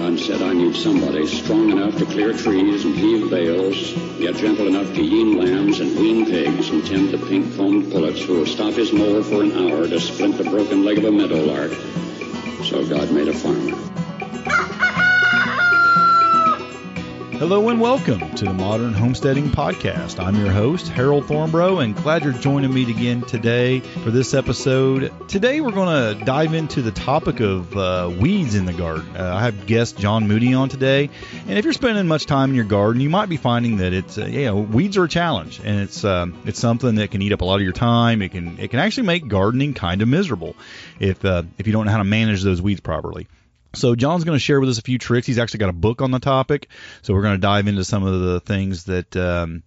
God said, I need somebody strong enough to clear trees and heave bales, yet gentle enough to yean lambs and wean pigs and tend the pink-combed pullets who will stop his mower for an hour to splint the broken leg of a meadowlark. So God made a farmer. Ah, ah. Hello and welcome to the Modern Homesteading Podcast. I'm your host, Harold Thornbrough, and glad you're joining me again today for this episode. Today we're going to dive into the topic of uh, weeds in the garden. Uh, I have guest John Moody on today, and if you're spending much time in your garden, you might be finding that it's uh, you know weeds are a challenge, and it's um, it's something that can eat up a lot of your time. It can it can actually make gardening kind of miserable if uh, if you don't know how to manage those weeds properly. So John's going to share with us a few tricks. He's actually got a book on the topic, so we're going to dive into some of the things that um,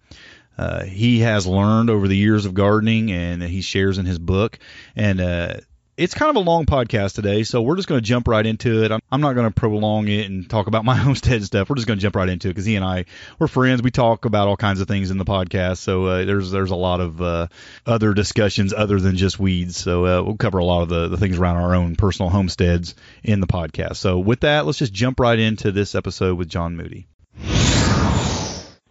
uh, he has learned over the years of gardening and that he shares in his book. And uh, it's kind of a long podcast today, so we're just going to jump right into it. I'm, I'm not going to prolong it and talk about my homestead stuff. We're just going to jump right into it because he and I we're friends. We talk about all kinds of things in the podcast, so uh, there's there's a lot of uh, other discussions other than just weeds. So uh, we'll cover a lot of the, the things around our own personal homesteads in the podcast. So with that, let's just jump right into this episode with John Moody.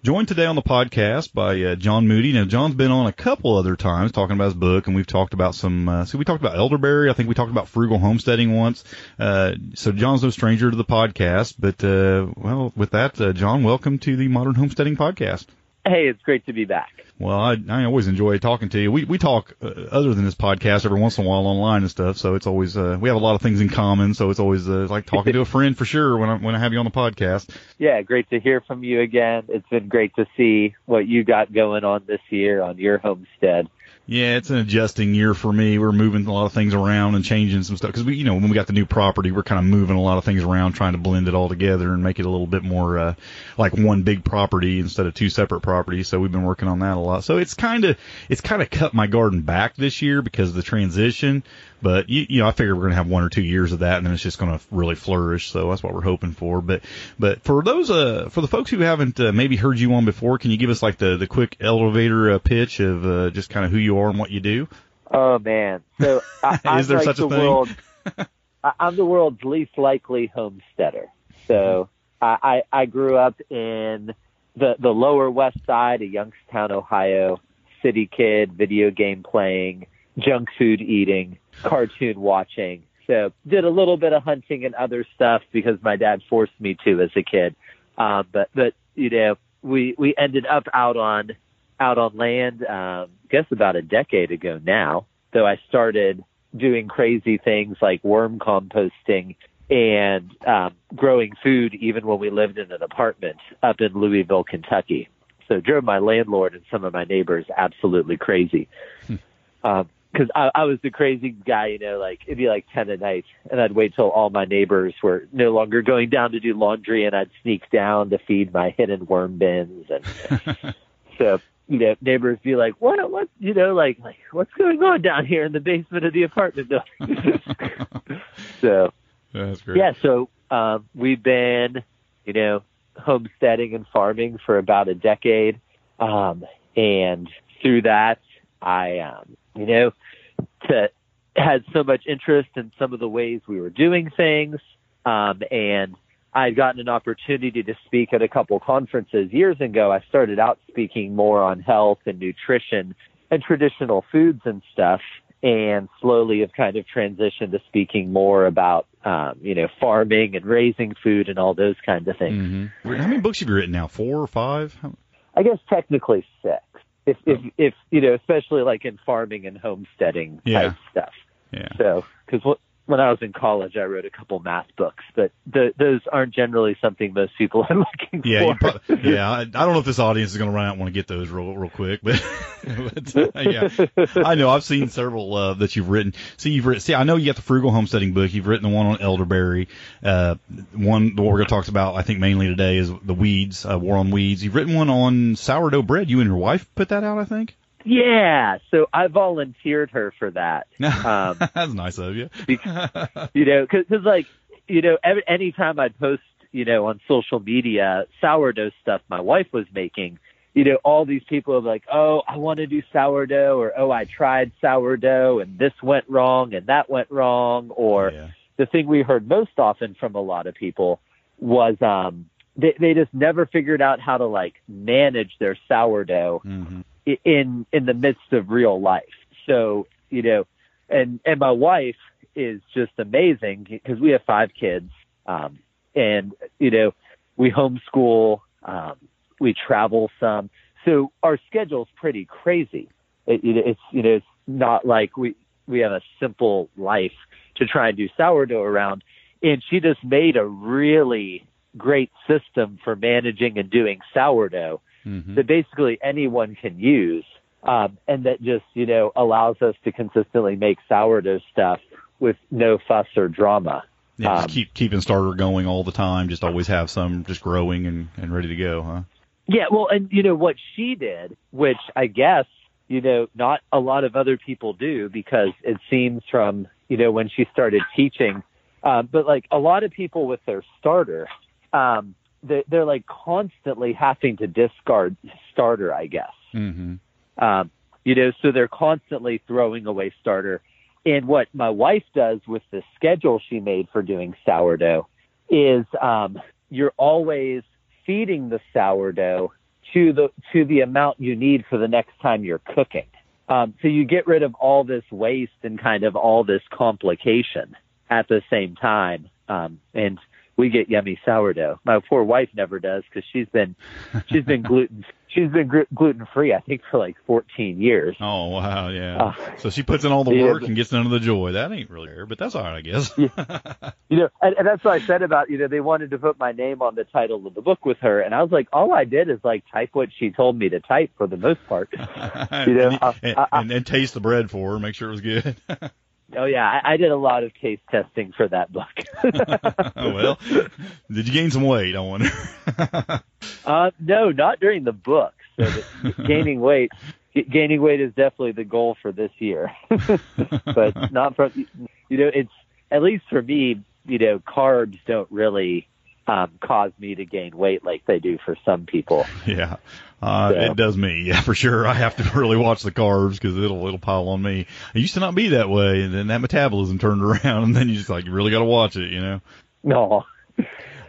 Joined today on the podcast by uh, John Moody. Now, John's been on a couple other times talking about his book, and we've talked about some. Uh, so we talked about elderberry. I think we talked about frugal homesteading once. Uh, so John's no stranger to the podcast. But uh, well, with that, uh, John, welcome to the Modern Homesteading Podcast. Hey, it's great to be back. Well, I, I always enjoy talking to you. We we talk uh, other than this podcast every once in a while online and stuff. So it's always uh, we have a lot of things in common. So it's always uh, like talking to a friend for sure when I when I have you on the podcast. Yeah, great to hear from you again. It's been great to see what you got going on this year on your homestead. Yeah, it's an adjusting year for me. We're moving a lot of things around and changing some stuff because we, you know, when we got the new property, we're kind of moving a lot of things around, trying to blend it all together and make it a little bit more uh, like one big property instead of two separate properties. So we've been working on that a lot. So it's kind of it's kind of cut my garden back this year because of the transition. But you, you know, I figure we're gonna have one or two years of that, and then it's just gonna really flourish. So that's what we're hoping for. But but for those uh for the folks who haven't uh, maybe heard you on before, can you give us like the the quick elevator uh, pitch of uh, just kind of who you are and what you do? Oh man, so I, I'm Is there like such a the thing? world. I, I'm the world's least likely homesteader. So I, I I grew up in the the lower west side of Youngstown, Ohio. City kid, video game playing, junk food eating, cartoon watching. So did a little bit of hunting and other stuff because my dad forced me to as a kid. Um, but but you know we we ended up out on out on land. Um, guess about a decade ago now. Though I started doing crazy things like worm composting and um, growing food even when we lived in an apartment up in Louisville, Kentucky. So drove my landlord and some of my neighbors absolutely crazy. Um 'cause I, I was the crazy guy, you know, like it'd be like 10 at night and I'd wait till all my neighbors were no longer going down to do laundry and I'd sneak down to feed my hidden worm bins. And so, you know, neighbors be like, what, what, you know, like, like what's going on down here in the basement of the apartment building? so, That's great. yeah, so um, we've been, you know, homesteading and farming for about a decade, um, and through that, I, um, you know, to, had so much interest in some of the ways we were doing things, um, and I'd gotten an opportunity to speak at a couple conferences years ago. I started out speaking more on health and nutrition and traditional foods and stuff. and slowly have kind of transitioned to speaking more about, um, you know, farming and raising food and all those kinds of things. Mm-hmm. How many books have you written now? Four or five? I guess technically six. If, if, if, you know, especially like in farming and homesteading Yeah. type stuff. Yeah. So, because when I was in college, I wrote a couple math books, but th- those aren't generally something most people are looking Yeah, for. prob- yeah. I, I don't know if this audience is going to run out and want to get those real, real quick, but, but uh, yeah, I know I've seen several uh, that you've written. See, you've written. See, I know you got the frugal homesteading book. You've written the one on elderberry. Uh, one the one we're going to talk about, I think mainly today is the weeds, uh, war on weeds. You've written one on sourdough bread. You and your wife put that out, I think. Yeah, so I volunteered her for that. Um, That's nice of you. you know, because like, you know, every, anytime I'd post, you know, on social media sourdough stuff my wife was making, you know, all these people are like, oh, I want to do sourdough, or oh, I tried sourdough and this went wrong and that went wrong, or yeah. the thing we heard most often from a lot of people was um they they just never figured out how to like manage their sourdough hmm i- in in the midst of real life. So, you know, and and my wife is just amazing because we have five kids um and you know, we homeschool, um we travel some. So our schedule's pretty crazy. It, it, it's you know, it's not like we we have a simple life to try and do sourdough around. And she just made a really great system for managing and doing sourdough hmm that basically anyone can use. Um, and that just, you know, allows us to consistently make sourdough stuff with no fuss or drama. Yeah, Um, just keep keeping starter going all the time. Just always have some just growing and and ready to go, huh? Yeah, well, and you know what she did, which I guess you know not a lot of other people do because it seems from you know when she started teaching, uh, but like a lot of people with their starter, um, they, they're like constantly having to discard starter, I guess. hmm Um, you know, so they're constantly throwing away starter. And what my wife does with the schedule she made for doing sourdough is um, you're always feeding the sourdough to the to the amount you need for the next time you're cooking. Um, so you get rid of all this waste and kind of all this complication at the same time. Um, and we get yummy sourdough. My poor wife never does because she's been she's been gluten she's been gr- gluten free I think for like 14 years. Oh wow, yeah. Uh, so she puts in all the work and gets none of the joy. That ain't really fair, but that's all right, I guess. You know, and, and that's what I said about you know they wanted to put my name on the title of the book with her, and I was like, all I did is like type what she told me to type for the most part. You know, and, I- and, I- and, and taste the bread for her, make sure it was good. Oh yeah, I, I did a lot of taste testing for that book. oh well, did you gain some weight? I wonder. uh, no, not during the book. So gaining weight, gaining weight is definitely the goal for this year, but not for you know it's at least for me. You know, carbs don't really um, cause me to gain weight like they do for some people. yeah, uh, Yeah. it does me. Yeah, for sure. I have to really watch the carbs because it'll it'll pile on me. It used to not be that way, and then that metabolism turned around, and then you just like you really got to watch it, you know. No,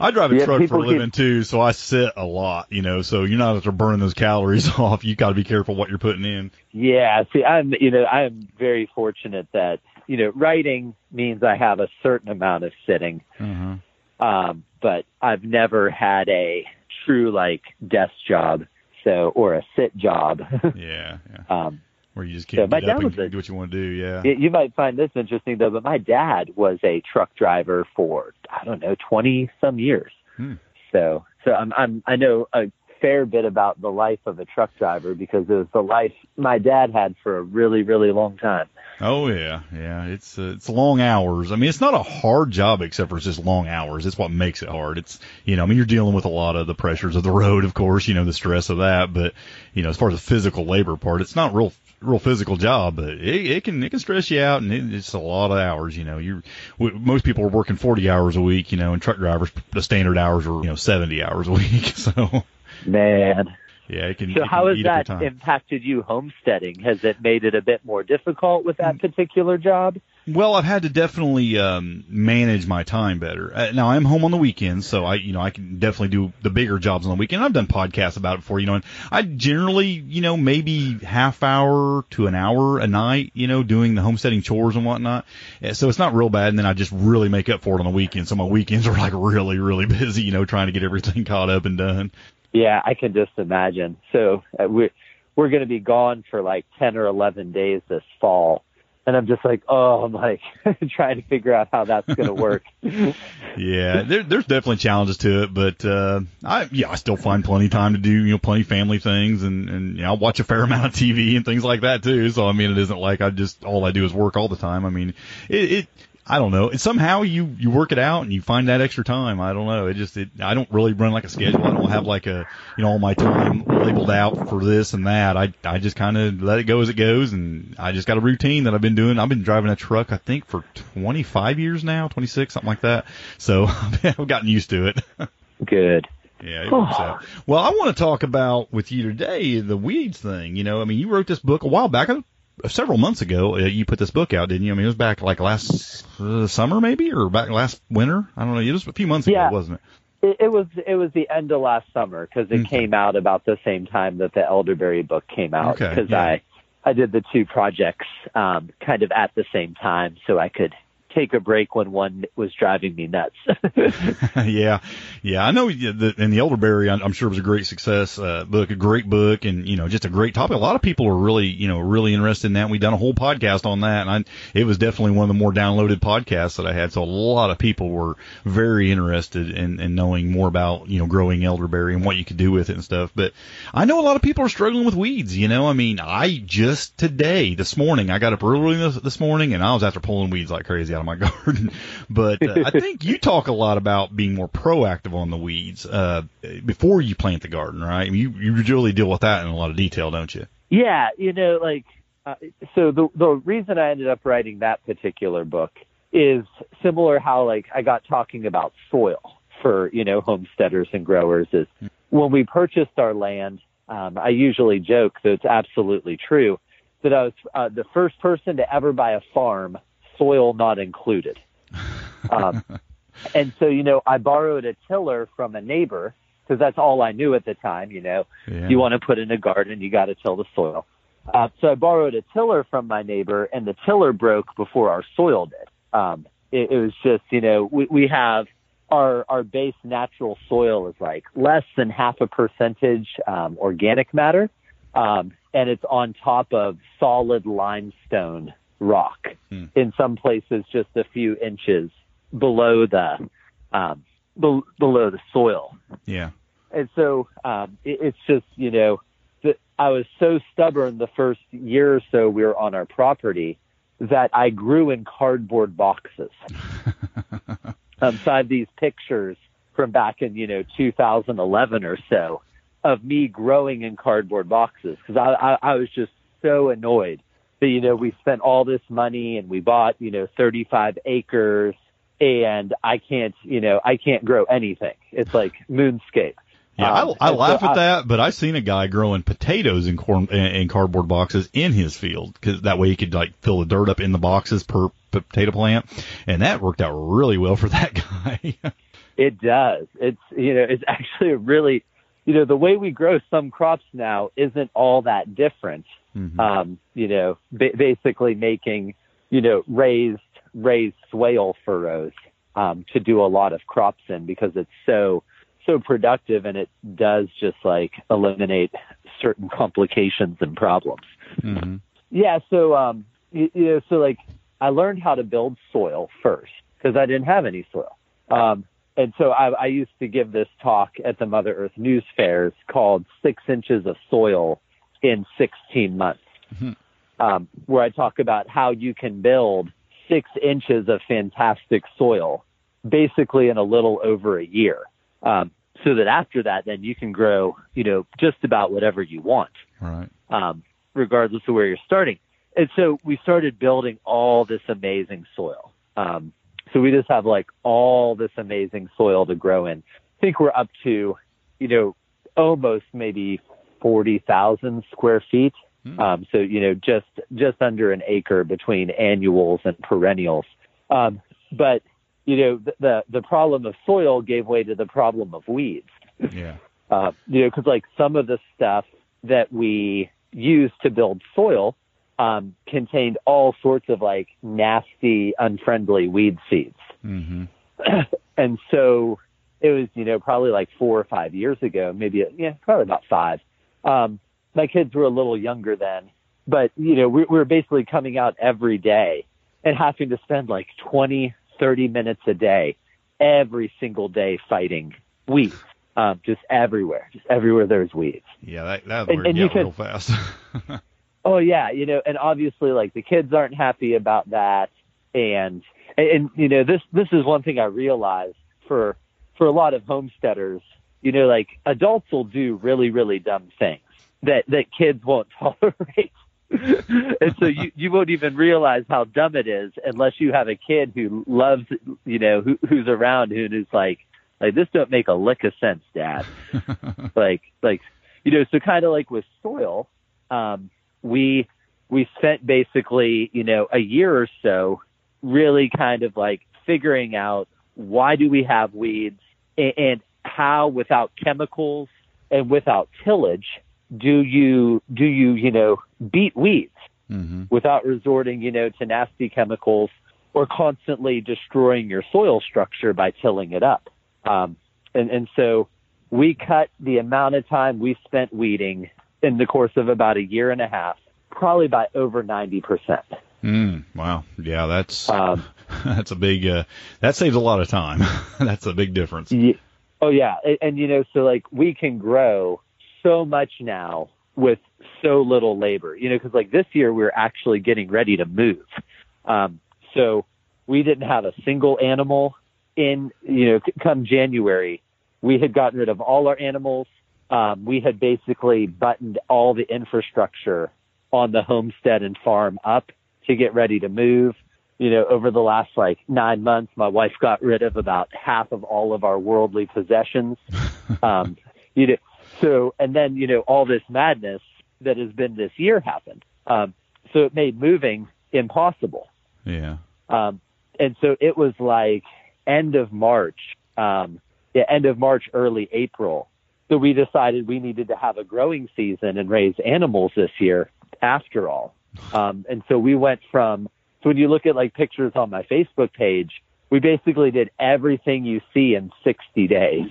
I drive a Yeah, truck for a keep- living too, so I sit a lot, you know. So you're not after burning those calories off. You got to be careful what you're putting in. Yeah, see, I'm, you know, I am very fortunate that, you know, writing means I have a certain amount of sitting. Uh-huh. Um, but I've never had a true like desk job, so, or a sit job. Yeah, yeah. um, Where you just can't my get up and a- do what you want to do. Yeah. you might find this interesting though, but my dad was a truck driver for, I don't know, 20 some years. Hmm. So, so I'm, I'm, I know a fair bit about the life of a truck driver because it was the life my dad had for a really, really long time. Oh yeah, yeah. It's uh, it's long hours. I mean, it's not a hard job except for it's just long hours. It's what makes it hard. It's you know, I mean, you're dealing with a lot of the pressures of the road, of course. You know, the stress of that. But you know, as far as the physical labor part, it's not real real physical job, but it, it can it can stress you out, and it, it's a lot of hours. You know, you most people are working 40 hours a week. You know, and truck drivers the standard hours are you know 70 hours a week. So Man. yeah, it can. So it how can has that impacted you homesteading? Has it made it a bit more difficult with that particular job? Well, I've had to definitely um, manage my time better. Uh, now I'm home on the weekends, so I, you know, I can definitely do the bigger jobs on the weekend. I've done podcasts about it before, you know, and I generally, you know, maybe half hour to an hour a night, you know, doing the homesteading chores and whatnot. Uh, so it's not real bad, and then I just really make up for it on the weekends. So my weekends are like really, really busy, you know, trying to get everything caught up and done. Yeah, I can just imagine. So uh, we're we're going to be gone for like ten or eleven days this fall and I'm just like, oh, I'm like trying to figure out how that's going to work. yeah, there, there's definitely challenges to it, but uh, I yeah, I still find plenty of time to do you know plenty of family things, and and you know, I watch a fair amount of TV and things like that too. So I mean, it isn't like I just all I do is work all the time. I mean, it, it I don't know. And somehow you you work it out and you find that extra time. I don't know. It just it I don't really run like a schedule. I don't have like a you know all my time labeled out for this and that. I I just kind of let it go as it goes, and I just got a routine that I've been doing. I've been driving a truck I think for 25 years now, 26 something like that. So I've gotten used to it. Good. Yeah, so. Well, I want to talk about with you today the weeds thing. You know, I mean, you wrote this book a while back several months ago, uh, you put this book out, didn't you? I mean, it was back like last uh, summer, maybe, or back last winter. I don't know. It was a few months yeah. ago, wasn't it? It, it was. It was the end of last summer because it okay. came out about the same time that the elderberry book came out. Because okay, yeah. I, I did the two projects um, kind of at the same time, so I could take a break when one was driving me nuts. yeah, yeah, I know. The, and the elderberry, I'm sure was a great success uh, book, a great book, and you know, just a great topic. A lot of people are really, you know, really interested in that. We done a whole podcast on that, and I, it was definitely one of the more downloaded podcasts that I had. So a lot of people were very interested in, in knowing more about, you know, growing elderberry and what you could do with it and stuff. But I know a lot of people are struggling with weeds. You know, I mean, I just today, this morning, I got up early this, this morning, and I was after pulling weeds like crazy out of my garden. But uh, I think you talk a lot about being more proactive on the weeds uh, before you plant the garden, right? You you really deal with that in a lot of detail, don't you? Yeah, you know, like uh, so the the reason I ended up writing that particular book is similar how like I got talking about soil for you know homesteaders and growers is when we purchased our land. Um, I usually joke that it's absolutely true that I was uh, the first person to ever buy a farm soil not included. Um, and so, you know, I borrowed a tiller from a neighbor because that's all I knew at the time. You know, yeah. you want to put in a garden, you got to till the soil. Uh, so I borrowed a tiller from my neighbor, and the tiller broke before our soil did. Um, it, it was just, you know, we, we have our our base natural soil is like less than half a percentage um, organic matter, um, and it's on top of solid limestone rock. Hmm. In some places, just a few inches below the um, be- below the soil. Yeah. And so um, it, it's just you know that I was so stubborn the first year or so we were on our property that I grew in cardboard boxes. um, so I have these pictures from back in you know 2011 or so of me growing in cardboard boxes because I, I I was just so annoyed that you know we spent all this money and we bought you know 35 acres and I can't you know I can't grow anything. It's like moonscape. Yeah, um, I, I laugh so at I, that, but I've seen a guy growing potatoes in corn in cardboard boxes in his field because that way he could like fill the dirt up in the boxes per potato plant, and that worked out really well for that guy. it does. It's you know it's actually a really you know the way we grow some crops now isn't all that different mm-hmm. um, you know, ba- basically making, you know, raised raised swale furrows um, to do a lot of crops in because it's so so productive and it does just like eliminate certain complications and problems. Mm-hmm. Yeah, so um, you, you know, so like I learned how to build soil first because I didn't have any soil. Um, and so I, I used to give this talk at the Mother Earth News Fairs called Six Inches of Soil in 16 months, mm-hmm. um, where I talk about how you can build six inches of fantastic soil basically in a little over a year. Um, so that after that, then you can grow, you know, just about whatever you want, right? Um, regardless of where you're starting. And so we started building all this amazing soil. Um, so we just have like all this amazing soil to grow in. I think we're up to, you know, almost maybe 40,000 square feet Um, so you know, just just under an acre between annuals and perennials. Um, but you know, the, the the problem of soil gave way to the problem of weeds. Yeah. Uh, you know, because like some of the stuff that we use to build soil um, contained all sorts of like nasty, unfriendly weed seeds. Mm-hmm. and so it was, you know, probably like four or five years ago, maybe, yeah, probably about five. Um, my kids were a little younger then, but, you know, we, we were basically coming out every day and having to spend like 20, 30 minutes a day, every single day fighting weeds. Um, just everywhere, just everywhere there's weeds. Yeah, that that And- and you out real fast. Oh yeah, you know, and obviously like the kids aren't happy about that, and and, and you know this this is one thing I realized for for a lot of homesteaders, you know, like adults will do really really dumb things that that kids won't tolerate. and so you you won't even realize how dumb it is unless you have a kid who loves you know who who's around who is like like this don't make a lick of sense dad like like you know so kind of like with soil um we we spent basically you know a year or so really kind of like figuring out why do we have weeds and, and how without chemicals and without tillage do you do you you know beat weeds mm-hmm. without resorting you know to nasty chemicals or constantly destroying your soil structure by tilling it up um, and and so we cut the amount of time we spent weeding in the course of about a year and a half, probably by over 90%. Mm, wow. Yeah, that's Um, that's a big uh, that saves a lot of time. that's a big difference. Oh yeah. And, and, you know, so like we can grow so much now with so little labor, you know, cause like this year we're actually getting ready to move. Um, so we didn't have a single animal in, you know, come January, we had gotten rid of all our animals. Um, we had basically buttoned all the infrastructure on the homestead and farm up to get ready to move. You know, over the last like nine months, my wife got rid of about half of all of our worldly possessions. um, you know, so, and then, you know, all this madness that has been this year happened. Um, so it made moving impossible. Yeah. Um, and so it was like end of March, um, yeah, end of March, early April. So we decided we needed to have a growing season and raise animals this year after all. Um, and so we went from, so when you look at like pictures on my Facebook page, we basically did everything you see in 60 days.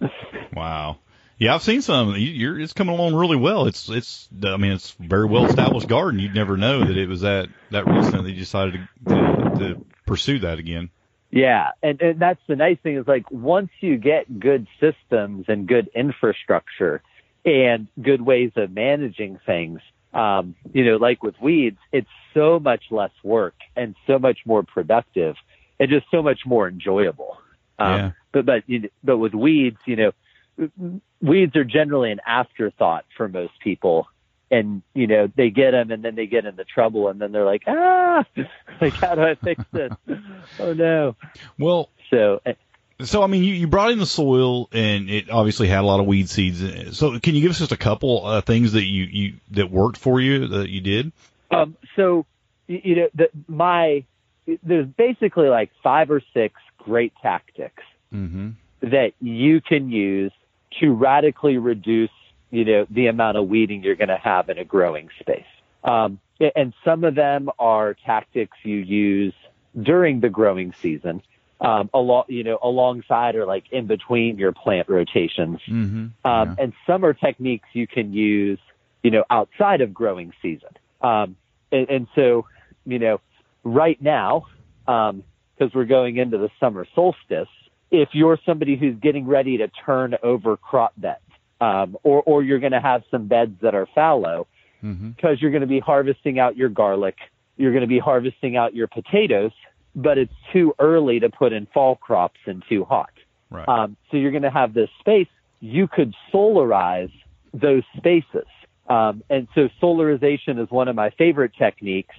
Wow. Yeah, I've seen some. You- You're it's coming along really well. It's it's I mean it's very well established garden. You'd never know that it was that that recent that you decided to, to, to pursue that again. Yeah, and, and that's the nice thing is like once you get good systems and good infrastructure and good ways of managing things, um, you know, like with weeds, it's so much less work and so much more productive and just so much more enjoyable. Um, Yeah. But but you, but with weeds, you know, weeds are generally an afterthought for most people. And you know they get them, and then they get into trouble, and then they're like, ah, like how do I fix this? oh no! Well, So uh, so I mean you, you brought in the soil and it obviously had a lot of weed seeds. in it. So can you give us just a couple uh, things that you, you that worked for you that you did? Um, so, you know, the, my there's basically like five or six great tactics Mm-hmm. that you can use to radically reduce, you know, the amount of weeding you're going to have in a growing space. Um, and some of them are tactics you use during the growing season, um, along, you know, alongside or like in between your plant rotations. Mm-hmm. Um, And some are techniques you can use, you know, outside of growing season. Um, and, and so, you know, right now, because we're going into the summer solstice, if you're somebody who's getting ready to turn over crop beds, um, or, or you're going to have some beds that are fallow, Mm-hmm. because you're going to be harvesting out your garlic, you're going to be harvesting out your potatoes, but it's too early to put in fall crops and too hot. Right. Um, so you're going to have this space. You could solarize those spaces. Um, and so solarization is one of my favorite techniques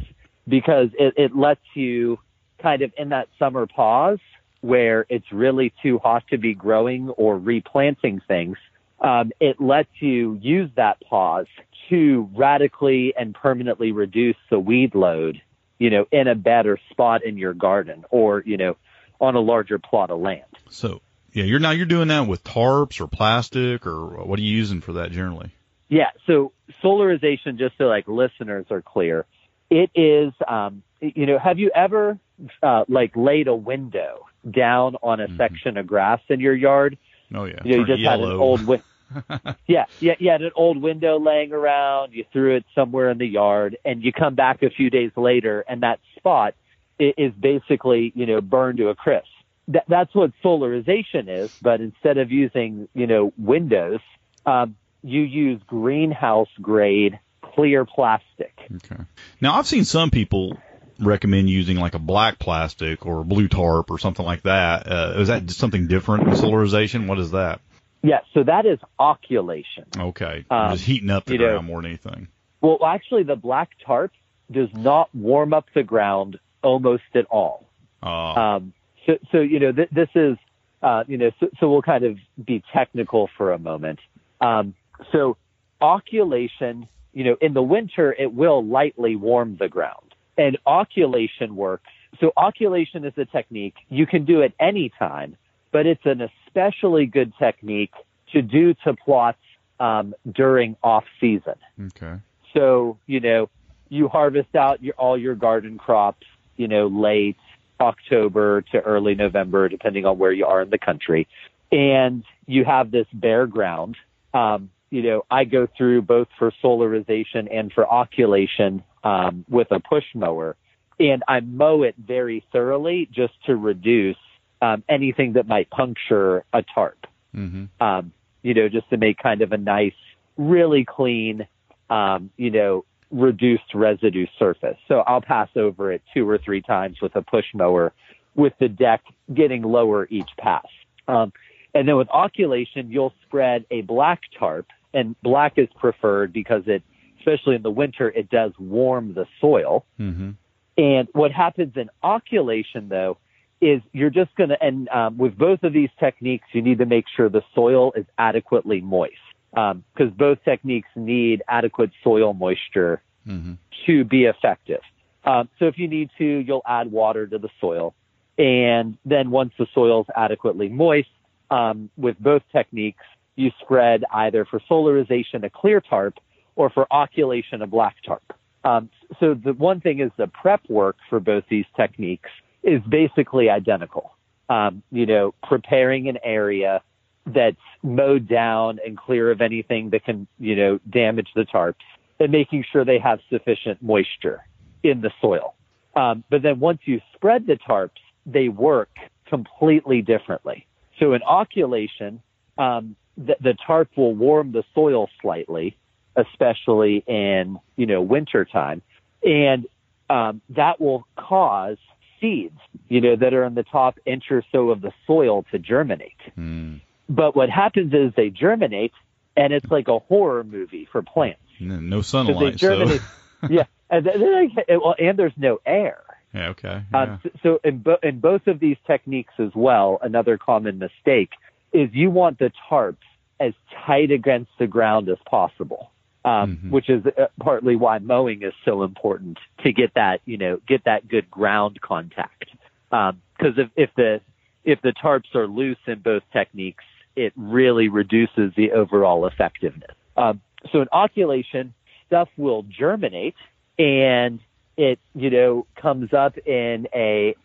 because it, it lets you kind of in that summer pause where it's really too hot to be growing or replanting things. um, it lets you use that pause to radically and permanently reduce the weed load, you know, in a better spot in your garden or, you know, on a larger plot of land. So, yeah, you're now you're doing that with tarps or plastic or what are you using for that generally? Yeah. So solarization, just so like listeners are clear, it is, um, you know, have you ever uh, like laid a window down on a mm-hmm. section of grass in your yard? Oh yeah. You, know, you just yellow. had an old window. yeah, yeah, you had an old window laying around. You threw it somewhere in the yard, and you come back a few days later, and that spot is basically, you know, burned to a crisp. That, that's what solarization is. But instead of using, you know, windows, um, you use greenhouse grade clear plastic. Okay. Now I've seen some people recommend using like a black plastic or a blue tarp or something like that. Uh, is that something different in solarization? What is that? Yeah, so that is occulation. Okay. Um, just heating up the ground know, more than anything. Well, actually, the black tarp does not warm up the ground almost at all. Uh, um, so, so, you know, th- this is, uh, you know, so, so, we'll kind of be technical for a moment. Um, so, occulation, you know, in the winter, it will lightly warm the ground. And occulation works. So, occulation is a technique. You can do it anytime but it's an especially good technique to do to plots um, during off season. Okay. So you know you harvest out your, all your garden crops, you know, late October to early November, depending on where you are in the country, and you have this bare ground. Um, you know, I go through both for solarization and for occulation um, with a push mower, and I mow it very thoroughly just to reduce um, anything that might puncture a tarp. Mm-hmm. Um, you know, just to make kind of a nice, really clean, um, you know, reduced residue surface. So I'll pass over it two or three times with a push mower with the deck getting lower each pass. Um, and then with oculation, you'll spread a black tarp and black is preferred because it, especially in the winter, it does warm the soil. Mm-hmm. And what happens in oculation, though is you're just going to, and um, with both of these techniques, you need to make sure the soil is adequately moist because um, both techniques need adequate soil moisture mm-hmm. to be effective. Um, so if you need to, you'll add water to the soil. And then once the soil is adequately moist, um, with both techniques, you spread either for solarization a clear tarp or for occulation a black tarp. Um, so the one thing is the prep work for both these techniques is basically identical. Um, you know, preparing an area that's mowed down and clear of anything that can, you know, damage the tarps and making sure they have sufficient moisture in the soil. Um, but then once you spread the tarps, they work completely differently. So in oculation, um, the, the tarp will warm the soil slightly, especially in, you know, winter time. And um, that will cause seeds, you know, that are in the top inch or so of the soil to germinate. Mm. But what happens is they germinate, and it's like a horror movie for plants. No sunlight. So they germinate, so. yeah, and then, well, and there's no air. Yeah, okay. Uh, yeah. so in, bo- in both of these techniques as well, another common mistake is you want the tarps as tight against the ground as possible um, mm-hmm. which is uh, partly why mowing is so important to get that, you know, get that good ground contact. Because um, if, if the if the tarps are loose in both techniques, it really reduces the overall effectiveness. Um, so in occulation, stuff will germinate and it, you know, comes up in a,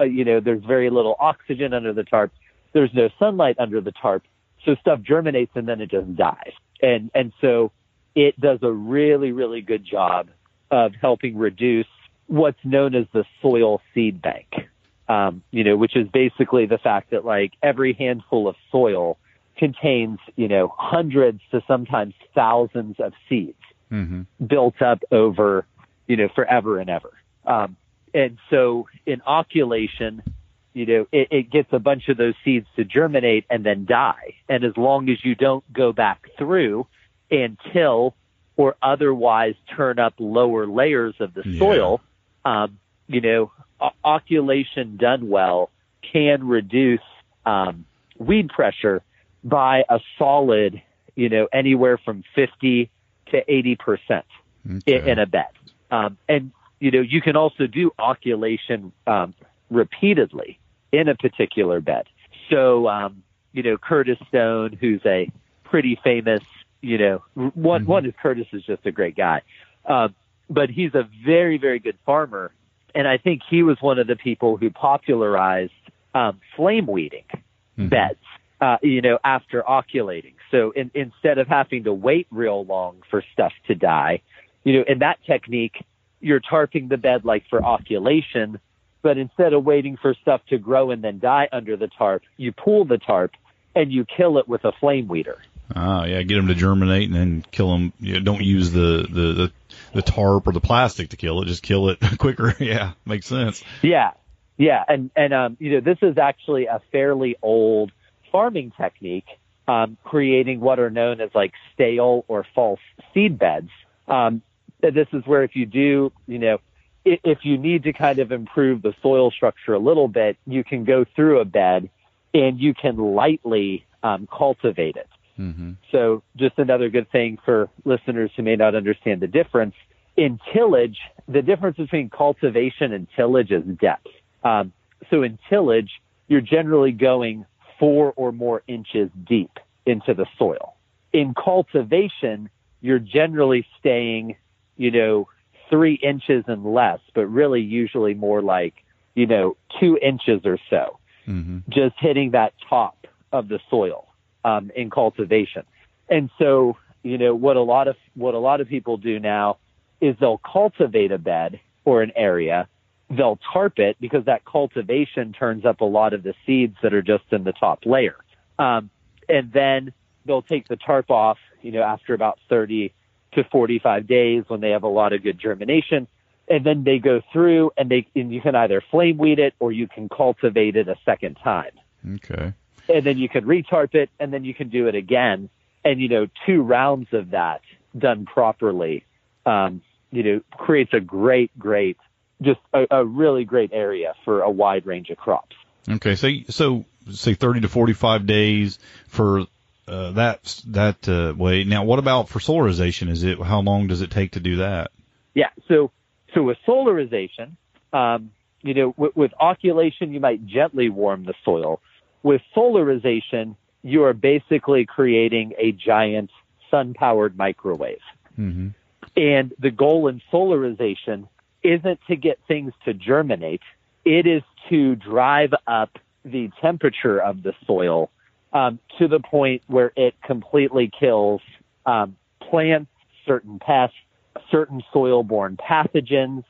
you know, there's very little oxygen under the tarp. There's no sunlight under the tarp. So stuff germinates and then it just dies. And, and so it does a really, really good job of helping reduce what's known as the soil seed bank. Um, you know, which is basically the fact that like every handful of soil contains, you know, hundreds to sometimes thousands of seeds mm-hmm. built up over, you know, forever and ever. Um, and so in occulation, you know, it, it gets a bunch of those seeds to germinate and then die. And as long as you don't go back through and till or otherwise turn up lower layers of the yeah. soil, um, you know, oculation done well can reduce um, weed pressure by a solid, you know, anywhere from 50 to 80 percent Okay. in a bed. Um, and you know, you can also do oculation um, repeatedly in a particular bed. So, um, you know, Curtis Stone, who's a pretty famous, you know, one Mhm. one is Curtis is just a great guy, um, but he's a very very good farmer, and I think he was one of the people who popularized um, flame weeding Mhm. beds. Uh, you know, after oculating. So in, instead of having to wait real long for stuff to die, you know, in that technique, you're tarping the bed like for oculation, but instead of waiting for stuff to grow and then die under the tarp, you pull the tarp and you kill it with a flame weeder. Ah, yeah, get them to germinate and then kill them. You know, don't use the, the, the, the tarp or the plastic to kill it. Just kill it quicker. yeah, makes sense. Yeah, yeah, and and um, you know, this is actually a fairly old farming technique, um, creating what are known as like stale or false seed beds. Um, this is where if you do, you know, i- if you need to kind of improve the soil structure a little bit, you can go through a bed and you can lightly um, cultivate it. Hmm So just another good thing for listeners who may not understand the difference. In tillage, the difference between cultivation and tillage is depth. Um, so in tillage, you're generally going four or more inches deep into the soil. In cultivation, you're generally staying, you know, three inches and less, but really usually more like, you know, two inches or so hmm just hitting that top of the soil um, in cultivation. And so, you know, what a lot of what a lot of people do now is they'll cultivate a bed or an area, they'll tarp it because that cultivation turns up a lot of the seeds that are just in the top layer, um, and then they'll take the tarp off, you know, after about 30 to 45 days when they have a lot of good germination. And then they go through and they, and you can either flame weed it or you can cultivate it a second time Okay. And then you can retarp it and then you can do it again and you know two rounds of that done properly um, you know creates a great great just a, a really great area for a wide range of crops Okay. So, so say 30 to 45 days for, uh, that, that, uh, way. Now, what about for solarization? Is it, how long does it take to do that? yeah so so with solarization um, you know with, with oculation you might gently warm the soil with solarization you are basically creating a giant sun powered microwave hmm And the goal in solarization isn't to get things to germinate. It is to drive up the temperature of the soil um, to the point where it completely kills um, plants, certain pests, certain soil-borne pathogens,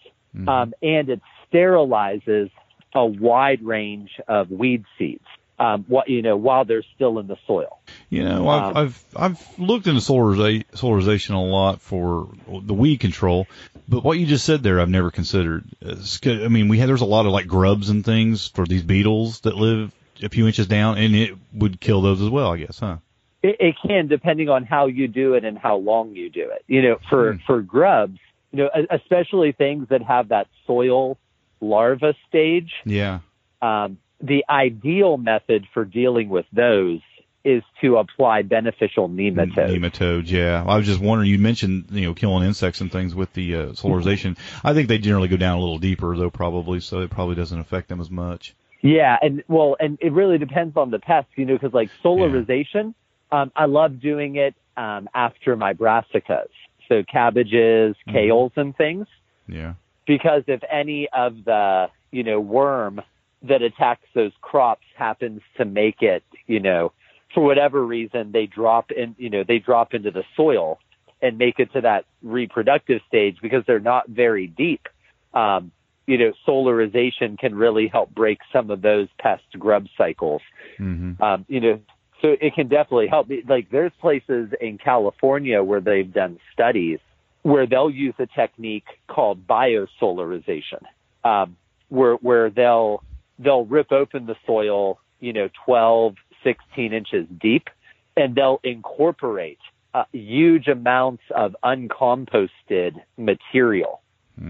um, and it sterilizes a wide range of weed seeds. Um, what you know, while they're still in the soil. You know, I've, Um, I've, I've looked into solariza- solarization a lot for the weed control, but what you just said there, I've never considered. I mean, we had, there's a lot of like grubs and things for these beetles that live a few inches down and it would kill those as well, I guess, huh? It, it can, depending on how you do it and how long you do it. You know, for for grubs, you know, especially things that have that soil larva stage. Yeah. Um, the ideal method for dealing with those is to apply beneficial nematodes. Nematodes, yeah. I was just wondering, you mentioned, you know, killing insects and things with the uh, solarization. I think they generally go down a little deeper though, probably, so it probably doesn't affect them as much. Yeah, and well, and it really depends on the pest, you know, because like solarization, um, I love doing it um, after my brassicas, so cabbages, Mm-hmm. kales, and things. Yeah. because if any of the you know worm that attacks those crops happens to make it you know for whatever reason they drop in you know they drop into the soil and make it to that reproductive stage because they're not very deep. Um, you know solarization can really help break some of those pest grub cycles. Hmm um, you know, so it can definitely help. Like there's places in California where they've done studies where they'll use a technique called biosolarization, um, where where they'll they'll rip open the soil, you know, 12, 16 inches deep, and they'll incorporate uh, huge amounts of uncomposted material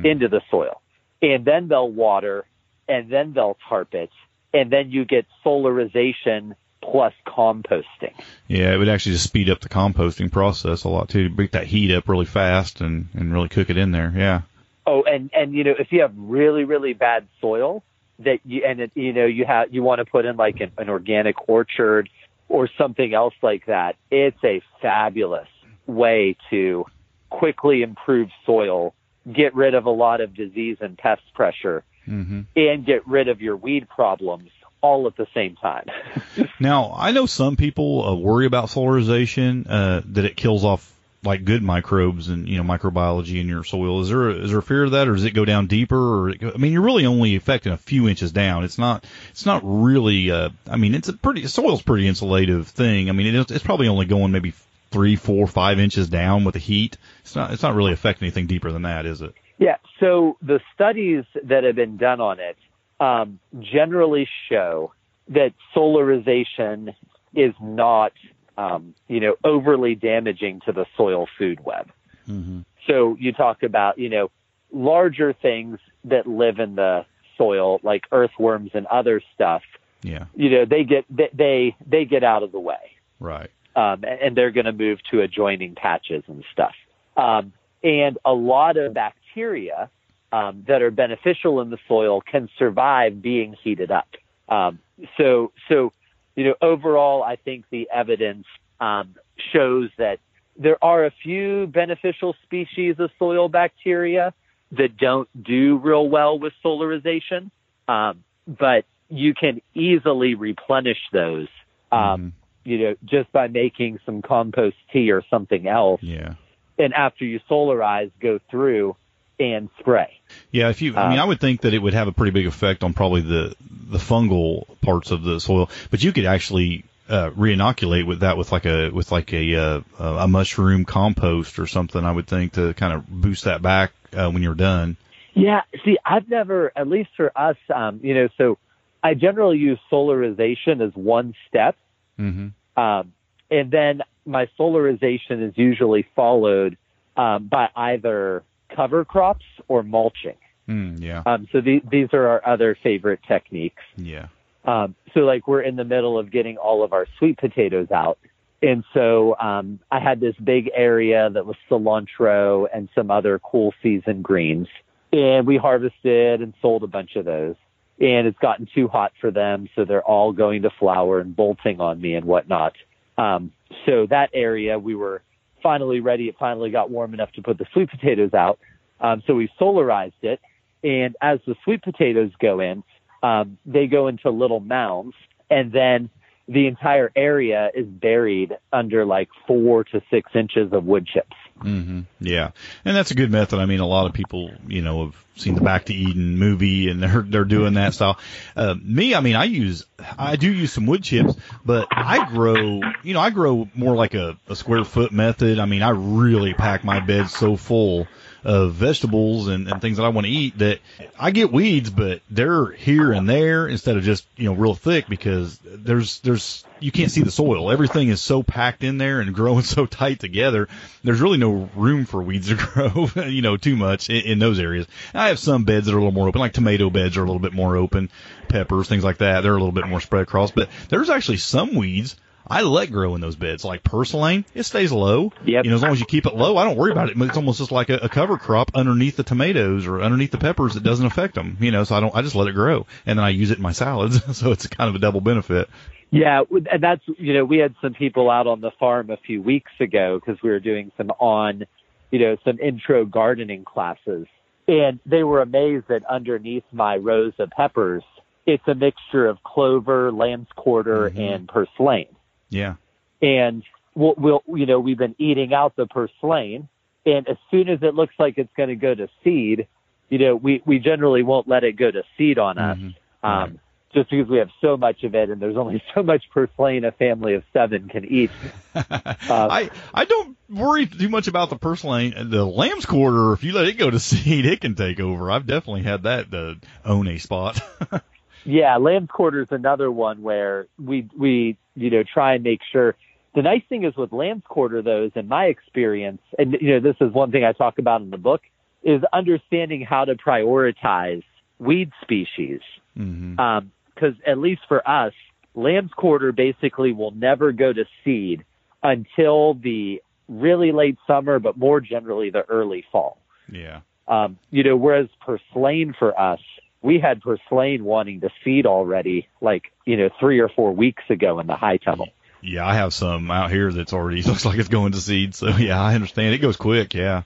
into the soil, and then they'll water, and then they'll tarp it, and then you get solarization plus composting. Yeah, it would actually just speed up the composting process a lot too. Break that heat up really fast and and really cook it in there. Yeah. Oh, and and you know if you have really really bad soil that you and it, you know you have you want to put in like an, an organic orchard or something else like that, it's a fabulous way to quickly improve soil, get rid of a lot of disease and pest pressure, hmm and get rid of your weed problems all at the same time. Now, I know some people uh, worry about solarization uh, that it kills off like good microbes and you know microbiology in your soil. Is there a, is there a fear of that, or does it go down deeper? Or I mean, you're really only affecting a few inches down. It's not it's not really. Uh, I mean, it's a pretty soil's pretty insulative thing. I mean, it, it's probably only going maybe three, four, five inches down with the heat. It's not it's not really affecting anything deeper than that, is it? Yeah. So the studies that have been done on it um, generally show that solarization is not, um, you know, overly damaging to the soil food web. Mm-hmm. So you talk about, you know, larger things that live in the soil, like earthworms and other stuff. Yeah. You know, they get they they, they get out of the way Right. um, and they're going to move to adjoining patches and stuff. Um, and a lot of bacteria um, that are beneficial in the soil can survive being heated up. Um, so, so you know, overall, I think the evidence um, shows that there are a few beneficial species of soil bacteria that don't do real well with solarization, um, but you can easily replenish those. Um, you know, just by making some compost tea or something else. Yeah. And after you solarize, go through and spray. Yeah, if you, I mean, Uh, I would think that it would have a pretty big effect on probably the the fungal parts of the soil, but you could actually uh, reinoculate with that with like a with like a uh, a mushroom compost or something. I would think to kind of boost that back uh, when you're done. Yeah. See, I've never, at least for us, um, you know, so I generally use solarization as one step. Mm-hmm. Um, and then my solarization is usually followed um, by either cover crops or mulching. Mm, yeah, Um, so the, these are our other favorite techniques. yeah, Um, so like we're in the middle of getting all of our sweet potatoes out. And so um, I had this big area that was cilantro and some other cool season greens. And we harvested and sold a bunch of those. And it's gotten too hot for them, so they're all going to flower and bolting on me and whatnot. Um, so that area, we were finally ready. It finally got warm enough to put the sweet potatoes out. Um, so we solarized it. And as the sweet potatoes go in, um, they go into little mounds, and then the entire area is buried under like four to six inches of wood chips. Hmm yeah, and that's a good method. I mean, a lot of people, you know, have seen the Back to Eden movie, and they're they're doing that style. Uh, me, I mean, I use I do use some wood chips, but I grow, you know, I grow more like a, a square foot method. I mean, I really pack my bed so full of vegetables and, and things that I want to eat that I get weeds, but they're here and there instead of just, you know, real thick because there's, there's, you can't see the soil. Everything is so packed in there and growing so tight together. There's really no room for weeds to grow, you know, too much in, in those areas. I have some beds that are a little more open, like tomato beds are a little bit more open, peppers, things like that. They're a little bit more spread across, but there's actually some weeds I let grow in those beds, like purslane. It stays low. Yep. You know, as long as you keep it low, I don't worry about it. It's almost just like a, a cover crop underneath the tomatoes or underneath the peppers. It doesn't affect them. You know, so I don't. I just let it grow, and then I use it in my salads. so it's kind of a double benefit. Yeah, and that's you know we had some people out on the farm a few weeks ago because we were doing some on, you know, some intro gardening classes, and they were amazed that underneath my rows of peppers, it's a mixture of clover, lamb's quarter, Mhm. and purslane. Yeah. and we'll, we'll you know we've been eating out the purslane and as soon as it looks like it's going to go to seed you know we we generally won't let it go to seed on us Mhm. um just because we have so much of it and there's only so much purslane a family of seven can eat I I don't worry too much about the purslane. The lamb's quarter, if you let it go to seed, it can take over. I've definitely had that uh, own a spot. yeah lamb's quarter is another one where we we you know try and make sure the nice thing is with lamb's quarter though is in my experience and you know this is one thing i talk about in the book is understanding how to prioritize weed species because at least for us lamb's quarter basically will never go to seed until the really late summer, but more generally the early fall. Yeah. Um, you know, whereas purslane for us, we had purslane wanting to seed already, like you know, three or four weeks ago in the high tunnel. Yeah, I have some out here that's already looks like it's going to seed. So yeah, I understand. It goes quick. Yeah.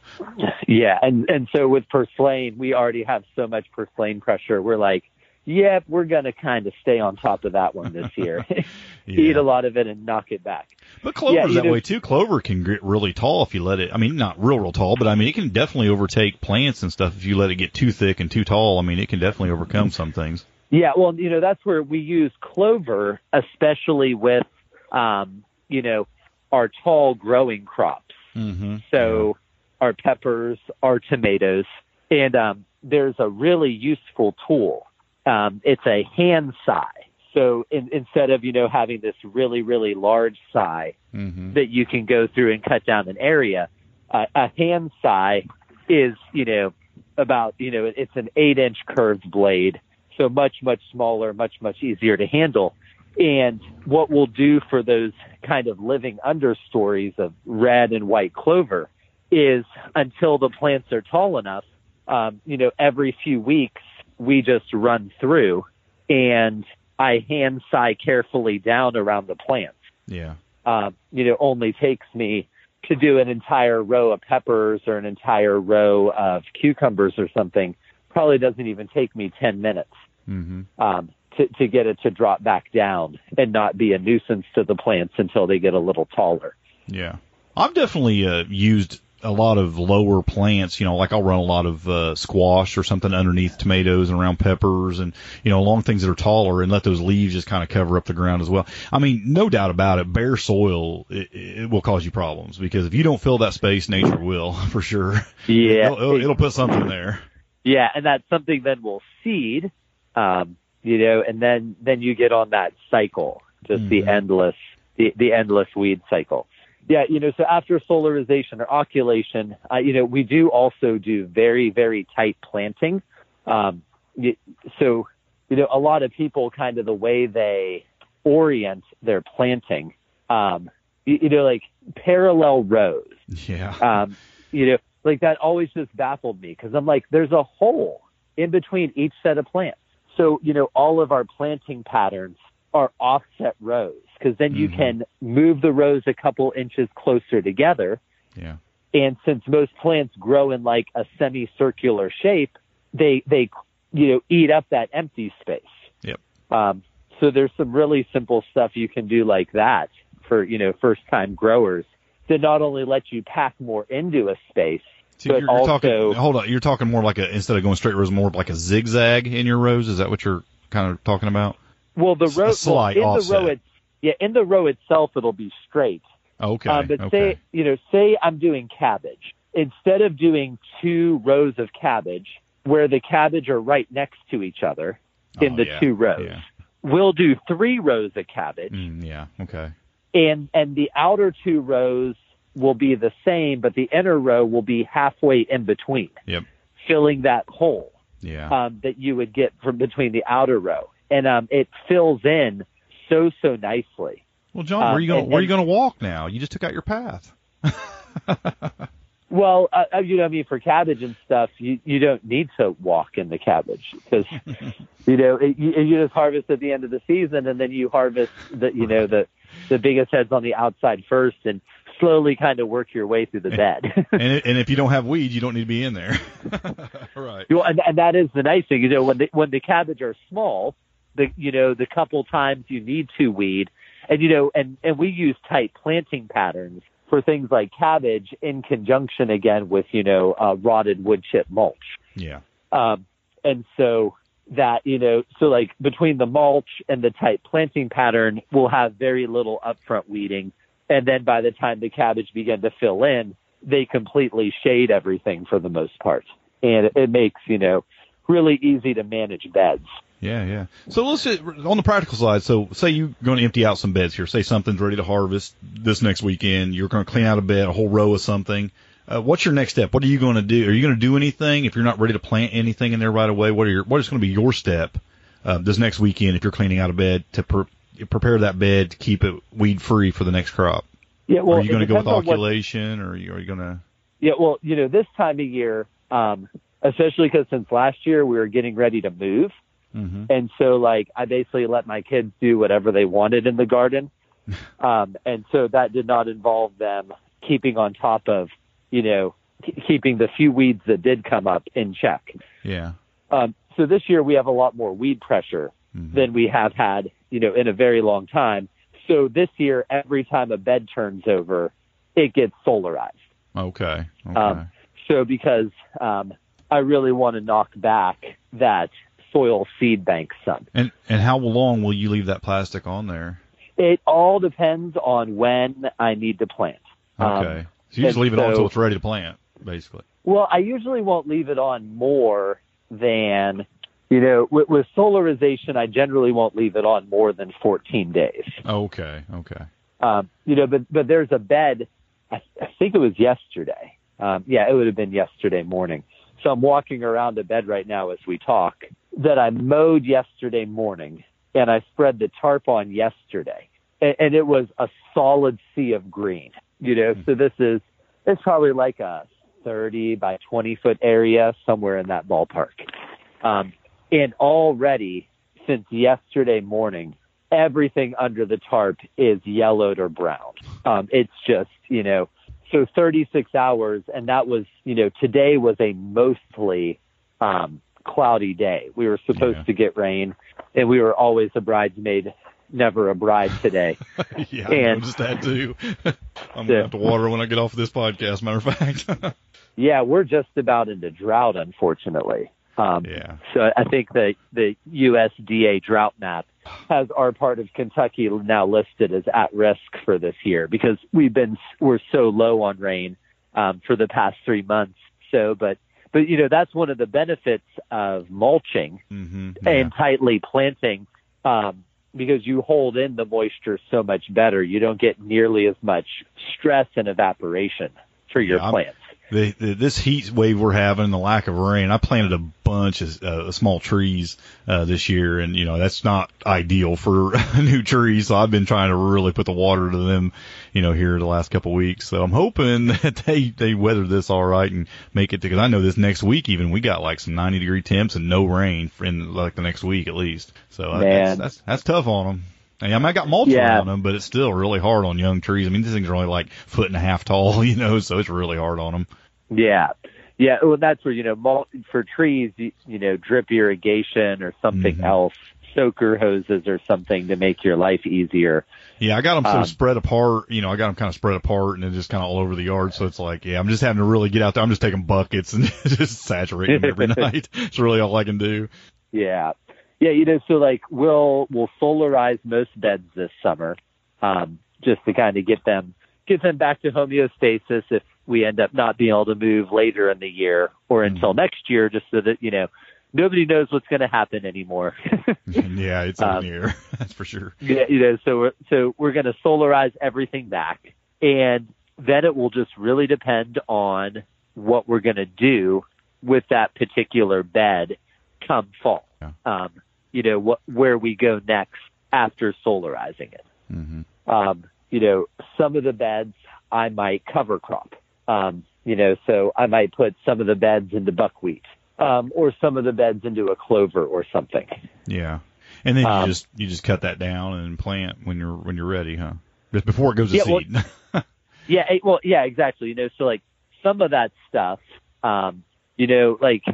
Yeah, and and so with purslane, we already have so much purslane pressure. We're like, yep, we're gonna kind of stay on top of that one this year. Eat a lot of it and knock it back. But clover's Yeah, that know- way too. Clover can get really tall if you let it. I mean, not real, real tall, but I mean, it can definitely overtake plants and stuff if you let it get too thick and too tall. I mean, it can definitely overcome some things. Yeah, well, you know, that's where we use clover, especially with, um, you know, our tall growing crops. Mm-hmm. So our peppers, our tomatoes, and um, there's a really useful tool. Um, it's a hand scythe. So in, instead of you know having this really really large scythe Mm-hmm. that you can go through and cut down an area, uh, a hand scythe is you know about you know it's an eight inch curved blade, so much much smaller, much much easier to handle. And what we'll do for those kind of living understories of red and white clover is until the plants are tall enough, um, you know, every few weeks we just run through and I hand scythe carefully down around the plants. Yeah. Um, you know, only takes me to do an entire row of peppers or an entire row of cucumbers or something. Probably doesn't even take me 10 minutes Mm-hmm. um, to, to get it to drop back down and not be a nuisance to the plants until they get a little taller. Yeah. I've definitely uh, used a lot of lower plants, you know, like I'll run a lot of uh, squash or something underneath tomatoes and around peppers and, you know, along things that are taller and let those leaves just kind of cover up the ground as well. I mean, no doubt about it, bare soil, it, it will cause you problems because if you don't fill that space, nature will for sure. Yeah. It'll, it'll, it'll put something there. Yeah, and that's something then we'll seed, um, you know, and then then you get on that cycle, just the Mhm. endless the the endless weed cycle. Yeah, you know, so after solarization or occultation, uh, you know, we do also do very very tight planting. Um, so, you know, a lot of people kind of the way they orient their planting, um, you, you know, like parallel rows Yeah. um, you know, like that always just baffled me because I'm like, there's a hole in between each set of plants. So, you know, all of our planting patterns are offset rows because then you Mhm. can move the rows a couple inches closer together. Yeah. And since most plants grow in like a semicircular shape, they, they, you know, eat up that empty space. Yep. Um, so there's some really simple stuff you can do like that for, you know, first time growers to not only let you pack more into a space, So you're, you're also, talking, hold on, you're talking more like a, instead of going straight rows, more like a zigzag in your rows. Is that what you're kind of talking about? Well, the row, well, in offset. the row, it's, yeah, in the row itself, it'll be straight. Okay. Uh, but okay. say, you know, say I'm doing cabbage. Instead of doing two rows of cabbage where the cabbage are right next to each other in Oh, the yeah, two rows, Yeah. we'll do three rows of cabbage Mm, yeah. Okay. and, and the outer two rows will be the same, but the inner row will be halfway in between, Yep. filling that hole. Yeah. um, that you would get from between the outer row, and um, it fills in so so nicely. well, John, where are um, you going? and- where are you going to walk now? You just took out your path. Well, uh, uh, you know, I mean, for cabbage and stuff, you you don't need to walk in the cabbage because you know it, you, you just harvest at the end of the season, and then you harvest the you know the the biggest heads on the outside first, and slowly kind of work your way through the bed. and and if you don't have weeds, you don't need to be in there. right. Well, and, and that is the nice thing, you know, when the when the cabbage are small, the you know the couple times you need to weed, and you know, and and we use tight planting patterns for things like cabbage in conjunction again with you know uh, rotted wood chip mulch, Yeah. um, and so that you know, so like between the mulch and the tight planting pattern, we'll have very little upfront weeding, and then by the time the cabbage begin to fill in, they completely shade everything for the most part, and it, it makes you know really easy to manage beds. Yeah, yeah. So let's just, on the practical side. So say you're going to empty out some beds here. Say something's ready to harvest this next weekend. You're going to clean out a bed, a whole row of something. Uh, what's your next step? What are you going to do? Are you going to do anything if you're not ready to plant anything in there right away? What are your what is going to be your step uh, this next weekend if you're cleaning out a bed to per, prepare that bed to keep it weed free for the next crop? Yeah, well, are you going to go with depends on what- occultation, or are you, are you going to? Yeah, well, you know, this time of year, um, especially because since last year we were getting ready to move, hmm and so like I basically let my kids do whatever they wanted in the garden, um, and so that did not involve them keeping on top of, you know, k- keeping the few weeds that did come up in check. Yeah. Um, so this year we have a lot more weed pressure Mhm. than we have had, you know, in a very long time. So this year, every time a bed turns over, it gets solarized. Okay. Okay. Um, so because um, I really want to knock back that soil seed bank some. and and how long will you leave that plastic on there? It all depends on when I need to plant. Um, Okay. so you just leave it on until it's ready to plant, basically. Well, I usually won't leave it on more than, you know, with, with solarization, I generally won't leave it on more than 14 days. Okay. Okay. Um, you know, but but there's a bed. I, I think it was yesterday. Um, yeah, it would have been yesterday morning. So I'm walking around the bed right now as we talk. That I mowed yesterday morning, and I spread the tarp on yesterday, and, and it was a solid sea of green. You know, so this is it's probably like a 30 by 20 foot area somewhere in that ballpark. Um, and already since yesterday morning, everything under the tarp is yellowed or brown. Um, it's just, you know, so 36 hours, and that was, you know, today was a mostly um, cloudy day. We were supposed Yeah. to get rain, and we were always a bridesmaid, never a bride today. yeah, I And- noticed that too. I'm gonna have to water when I get off this podcast. Matter of fact. yeah, we're just about into drought, unfortunately. Um, yeah. So I think the the USDA drought map has our part of Kentucky now listed as at risk for this year because we've been we're so low on rain um, for the past three months. So, but but you know that's one of the benefits of mulching hmm and tightly planting um, because you hold in the moisture so much better. You don't get nearly as much stress and evaporation for your Yeah, plants. The, the this heat wave we're having and the lack of rain, I planted a bunch of uh, small trees uh, this year, and you know that's not ideal for new trees. So I've been trying to really put the water to them, you know, here the last couple of weeks. So I'm hoping that they they weather this all right and make it because I know this next week even we got like some 90 degree temps and no rain in like the next week at least. So uh, that's, that's that's tough on them. I mean, I got mulch Yeah. around them, but it's still really hard on young trees. I mean, these things are only like foot and a half tall, you know, so it's really hard on them. Yeah. Yeah, well, that's where you know mulch for trees, you, you know, drip irrigation or something Mhm. else, soaker hoses or something to make your life easier. Yeah, I got them sort Um, of spread apart. You know, I got them kind of spread apart and then just kind of all over the yard. So it's like, yeah, I'm just having to really get out there. I'm just taking buckets and just saturating them every night. It's really all I can do. Yeah, yeah, you know, so like we'll we'll solarize most beds this summer, um, just to kind of get them get them back to homeostasis if we end up not being able to move later in the year or until next year, just so that you know nobody knows what's going to happen anymore. yeah, it's Um, in the air. That's for sure. Yeah, you know, so we're, so we're going to solarize everything back, and then it will just really depend on what we're going to do with that particular bed come fall. Yeah. Um, you know, what where we go next after solarizing it. hmm Um, you know, some of the beds I might cover crop. Um, you know, so I might put some of the beds into buckwheat, um, or some of the beds into a clover or something. Yeah. And then you Um, just, you just cut that down and plant when you're, when you're ready, huh? Just before it goes to Yeah, well- seed. Yeah, well, yeah, exactly. You know, so like some of that stuff, um, you know, like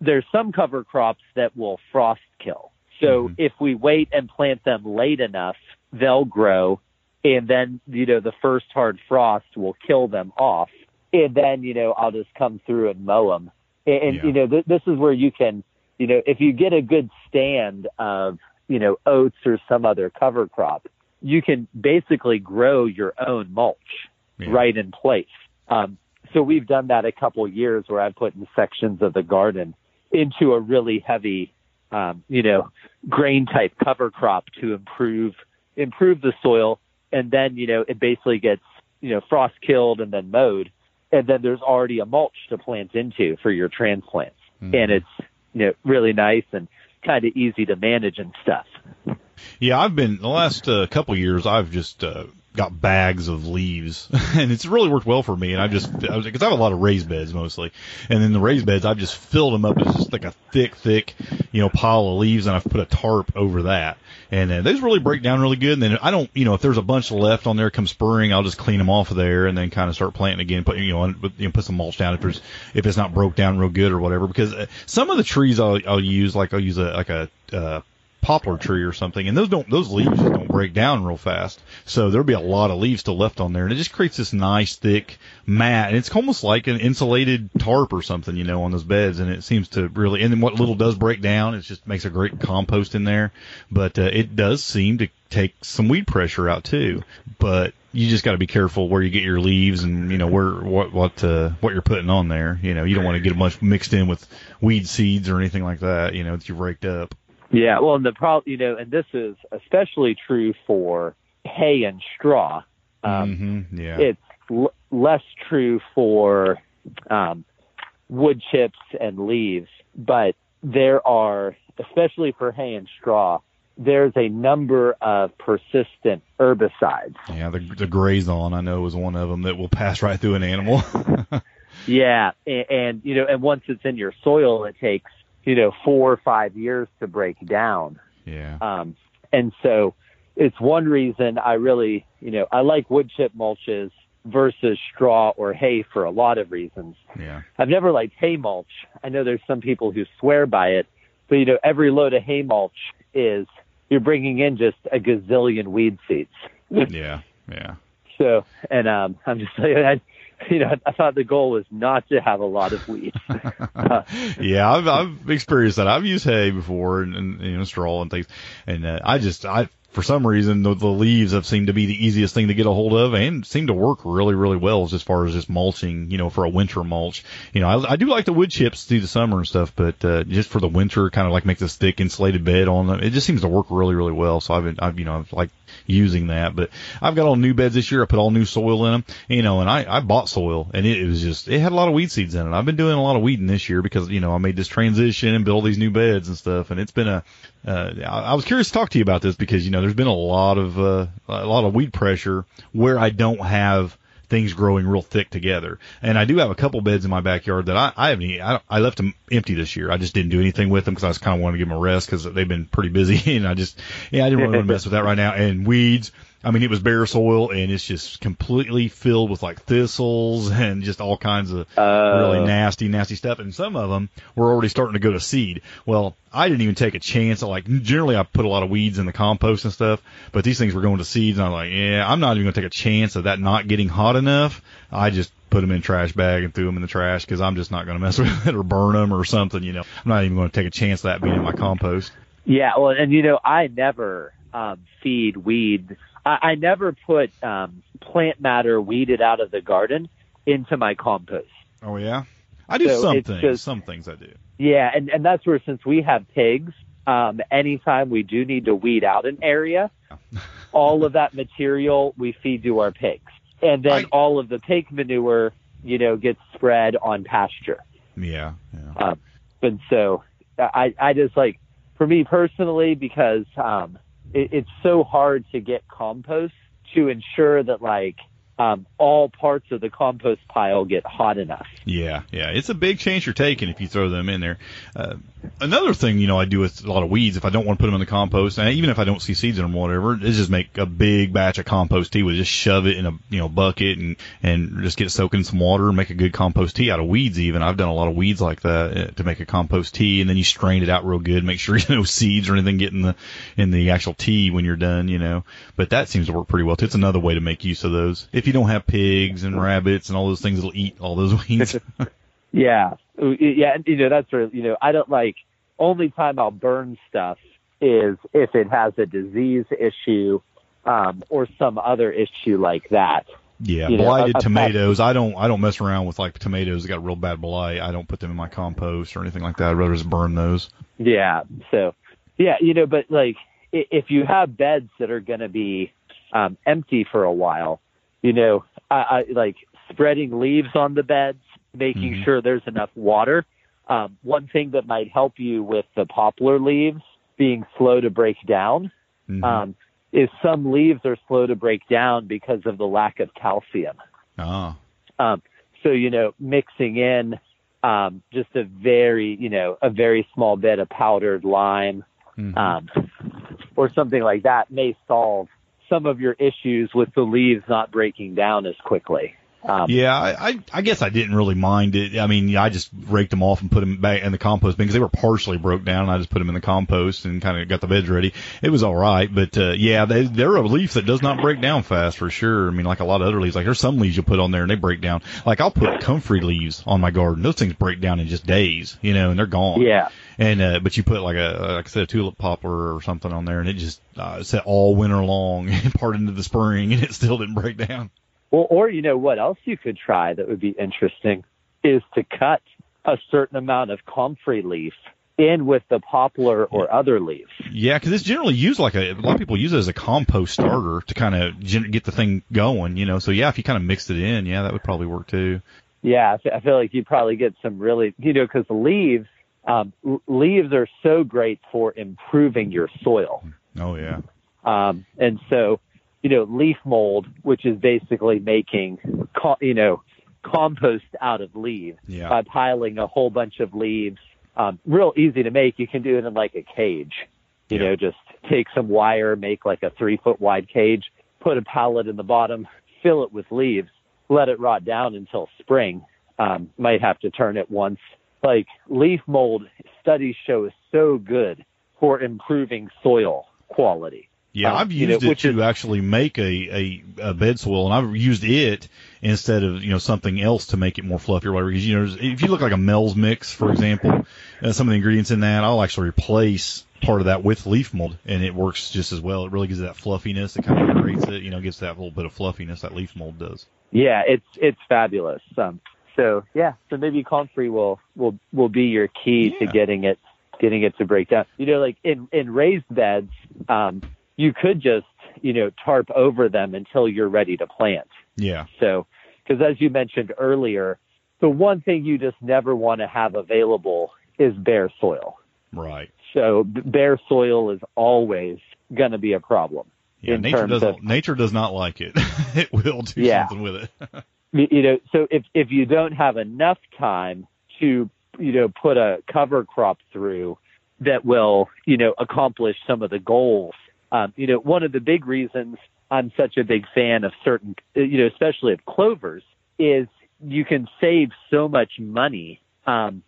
there's some cover crops that will frost kill. So Mhm. if we wait and plant them late enough, they'll grow, and then you know the first hard frost will kill them off, and then you know I'll just come through and mow them. And, and Yeah. you know th- this is where you can, you know, if you get a good stand of you know oats or some other cover crop, you can basically grow your own mulch Yeah. right in place. Um, so we've done that a couple years where I've put in sections of the garden into a really heavy, um, you know, grain type cover crop to improve improve the soil, and then you know it basically gets you know frost killed and then mowed, and then there's already a mulch to plant into for your transplants, Mhm. and it's you know really nice and kind of easy to manage and stuff. Yeah, I've been the last uh, couple years. I've just uh, got bags of leaves, and it's really worked well for me. And I just because I have a lot of raised beds mostly, and then the raised beds I've just filled them up as just like a thick, thick, you know, pile of leaves, and I've put a tarp over that, and uh, those really break down really good. And then I don't, you know, if there's a bunch left on there come spring, I'll just clean them off of there, and then kind of start planting again. Put you know, you know, put some mulch down if there's if it's not broke down real good or whatever. Because uh, some of the trees I'll, I'll use like I'll use a like a uh, poplar tree or something, and those don't those leaves just don't break down real fast. So there'll be a lot of leaves still left on there, and it just creates this nice thick mat, and it's almost like an insulated tarp or something, you know, on those beds, and it seems to really. And then what little does break down, it just makes a great compost in there, but uh, it does seem to take some weed pressure out too. But you just got to be careful where you get your leaves and you know where what what uh, what you're putting on there. You know, you don't want to get a bunch mixed in with weed seeds or anything like that. You know, that you've raked up. Yeah, well, and the problem, you know, and this is especially true for hay and straw. Um, mm-hmm, yeah. It's l- less true for um, wood chips and leaves, but there are, especially for hay and straw, there's a number of persistent herbicides. Yeah, the, the Grazon I know is one of them that will pass right through an animal. yeah, and, and you know, and once it's in your soil, it takes you know, four or five years to break down. Yeah. Um, and so it's one reason I really, you know, I like wood chip mulches versus straw or hay for a lot of reasons. Yeah. I've never liked hay mulch. I know there's some people who swear by it, but you know, every load of hay mulch is you're bringing in just a gazillion weed seeds. yeah. Yeah. So, and um, I'm just saying, I, you know, I thought the goal was not to have a lot of weeds. yeah, I've I've experienced that. I've used hay before and, and you know straw and things, and uh, I just I for some reason the, the leaves have seemed to be the easiest thing to get a hold of and seem to work really really well as far as just mulching you know for a winter mulch you know I, I do like the wood chips through the summer and stuff but uh, just for the winter kind of like make this thick insulated bed on them it just seems to work really really well so I've been I've you know I've like using that. But I've got all new beds this year. I put all new soil in them, you know, and I, I bought soil and it, it was just, it had a lot of weed seeds in it. I've been doing a lot of weeding this year because, you know, I made this transition and built all these new beds and stuff. And it's been a, uh, I was curious to talk to you about this because, you know, there's been a lot of, uh, a lot of weed pressure where I don't have, things growing real thick together. And I do have a couple beds in my backyard that I, I haven't, I, I left them empty this year. I just didn't do anything with them because I was kind of wanting to give them a rest because they've been pretty busy and I just, yeah, I didn't really want to mess with that right now. And weeds, I mean, it was bare soil and it's just completely filled with like thistles and just all kinds of uh, really nasty, nasty stuff. And some of them were already starting to go to seed. Well, I didn't even take a chance. I like generally I put a lot of weeds in the compost and stuff, but these things were going to seeds. And I'm like, yeah, I'm not even going to take a chance of that not getting hot enough. I just put them in a trash bag and threw them in the trash because I'm just not going to mess with it or burn them or something. You know, I'm not even going to take a chance of that being in my compost. Yeah, well, and you know, I never um, feed weeds I, I never put um, plant matter weeded out of the garden into my compost. Oh yeah, I do so some things. Just, some things I do. Yeah, and and that's where since we have pigs, um, anytime we do need to weed out an area, all of that material we feed to our pigs, and then I, all of the pig manure, you know, gets spread on pasture. Yeah, yeah. Um, and so I I just like for me personally because um, it, it's so hard to get compost to ensure that like um, all parts of the compost pile get hot enough. Yeah, yeah, it's a big chance you're taking if you throw them in there. Uh, another thing, you know, I do with a lot of weeds, if I don't want to put them in the compost, and even if I don't see seeds in them, or whatever, is just make a big batch of compost tea. We just shove it in a you know bucket and and just get soaked in some water and make a good compost tea out of weeds. Even I've done a lot of weeds like that uh, to make a compost tea, and then you strain it out real good, make sure you know seeds or anything get in the in the actual tea when you're done, you know. But that seems to work pretty well. Too. It's another way to make use of those. If if you don't have pigs and rabbits and all those things that'll eat all those weeds. yeah, yeah, you know that's where you know I don't like. Only time I'll burn stuff is if it has a disease issue um, or some other issue like that. Yeah, you blighted know, a, a tomatoes. I don't I don't mess around with like tomatoes that got real bad blight. I don't put them in my compost or anything like that. I'd rather just burn those. Yeah. So, yeah, you know, but like if you have beds that are going to be um, empty for a while, you know, I, I like spreading leaves on the beds, making mm-hmm. sure there's enough water. Um, one thing that might help you with the poplar leaves being slow to break down Mhm. um, is some leaves are slow to break down because of the lack of calcium. Ah, Um, so you know, mixing in um, just a very you know a very small bit of powdered lime mhm. um, or something like that may solve some of your issues with the leaves not breaking down as quickly. Um, Yeah, I, I I guess I didn't really mind it. I mean, I just raked them off and put them back in the compost bin because they were partially broke down. And I just put them in the compost and kind of got the beds ready. It was all right, but uh, yeah, they, they're a leaf that does not break down fast for sure. I mean, like a lot of other leaves, like there's some leaves you put on there and they break down. Like I'll put comfrey leaves on my garden; those things break down in just days, you know, and they're gone. yeah. And uh, but you put like a like I said a tulip poplar or something on there, and it just uh, sat all winter long and part into the spring, and it still didn't break down. Well, or you know what else you could try that would be interesting is to cut a certain amount of comfrey leaf in with the poplar or other leaves. Yeah, because it's generally used like a, a lot of people use it as a compost starter to kind of gen- get the thing going, you know. So yeah, if you kind of mixed it in, yeah, that would probably work too. Yeah, I I feel like you'd probably get some really, you know, because the leaves, um, leaves are so great for improving your soil. Oh yeah, Um, and so, you know, leaf mold, which is basically making, co- you know, compost out of leaves Yeah. by piling a whole bunch of leaves. Um, real easy to make. You can do it in like a cage. You Yeah. know, just take some wire, make like a three foot wide cage, put a pallet in the bottom, fill it with leaves, let it rot down until spring. Um, might have to turn it once. Like leaf mold studies show is so good for improving soil quality. yeah. Um, I've you know, used it to is- actually make a, a a bed soil, and I've used it instead of you know something else to make it more fluffy or whatever. Because you know, if you look like a Mel's mix, for example, uh, some of the ingredients in that, I'll actually replace part of that with leaf mold, and it works just as well. It really gives it that fluffiness. It kind of creates it, you know, gives that little bit of fluffiness that leaf mold does. Yeah, it's it's fabulous. Um, so yeah, so maybe comfrey will will will be your key to getting it getting it to break down. You know, like in in raised beds, um, you could just you know tarp over them until you're ready to plant. Yeah. So, because as you mentioned earlier, the one thing you just never want to have available is bare soil. Right. So bare soil is always going to be a problem. Yeah, nature doesn't. of- nature does not like it. it will do Yeah. something with it. you know, so if if you don't have enough time to you know put a cover crop through that will you know accomplish some of the goals, um, you know, one of the big reasons I'm such a big fan of certain, you know, especially of clovers, is you can save so much money um,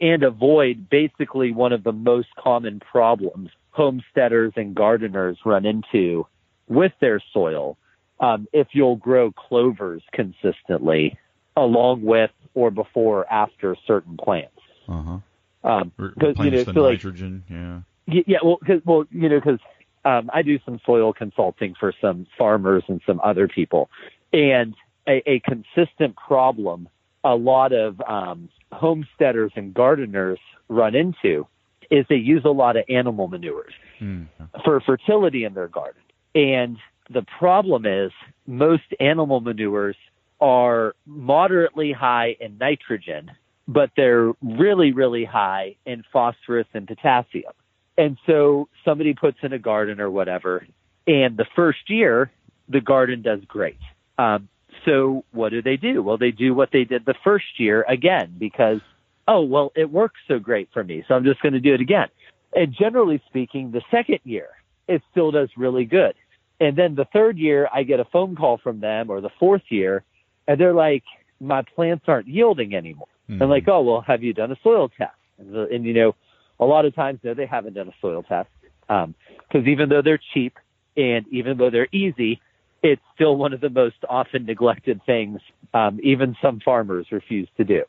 and avoid basically one of the most common problems homesteaders and gardeners run into with their soil um, if you'll grow clovers consistently along with or before or after certain plants. Uh huh. Um, you know, the so like, nitrogen. Yeah. Yeah, well, cause, well, you know, because um, I do some soil consulting for some farmers and some other people, and a, a consistent problem a lot of um, homesteaders and gardeners run into is they use a lot of animal manures Mm. for fertility in their garden. And the problem is most animal manures are moderately high in nitrogen, but they're really, really high in phosphorus and potassium. And so somebody puts in a garden or whatever, and the first year, the garden does great. Um, so what do they do? Well, they do what they did the first year again because, oh, well, it works so great for me. So I'm just going to do it again. And generally speaking, the second year, it still does really good. And then the third year, I get a phone call from them, or the fourth year, and they're like, my plants aren't yielding anymore. Mhm. And like, oh, well, have you done a soil test? And, the, and you know, a lot of times, no, they haven't done a soil test. Because even though they're cheap and even though they're easy, it's still one of the most often neglected things. Um, even some farmers refuse to do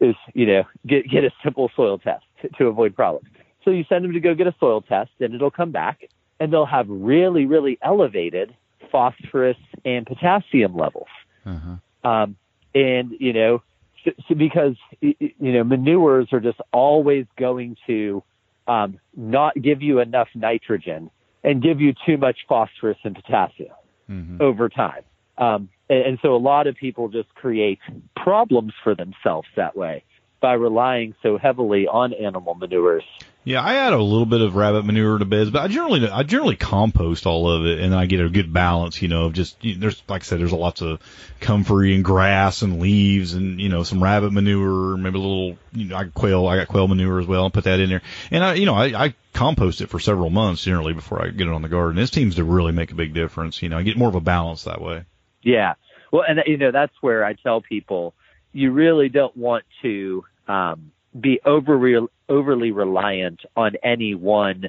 is, you know, get get a simple soil test to, to avoid problems. So you send them to go get a soil test, and it'll come back, and they'll have really, really elevated phosphorus and potassium levels. Uh-huh. Um, and you know, so, so because you know manures are just always going to um, not give you enough nitrogen and give you too much phosphorus and potassium Mhm. over time. Um, and, and so a lot of people just create problems for themselves that way by relying so heavily on animal manures Yeah, I add a little bit of rabbit manure to beds, but I generally I generally compost all of it, and I get a good balance. You know, of just you know, there's like I said, there's lots of comfrey and grass and leaves, and you know some rabbit manure, maybe a little you know I quail I got quail manure as well. I'll put that in there, and I you know I, I compost it for several months generally before I get it on the garden. It seems to really make a big difference. You know, I get more of a balance that way. Yeah, well, and you know that's where I tell people you really don't want to um, be over overly reliant on any one,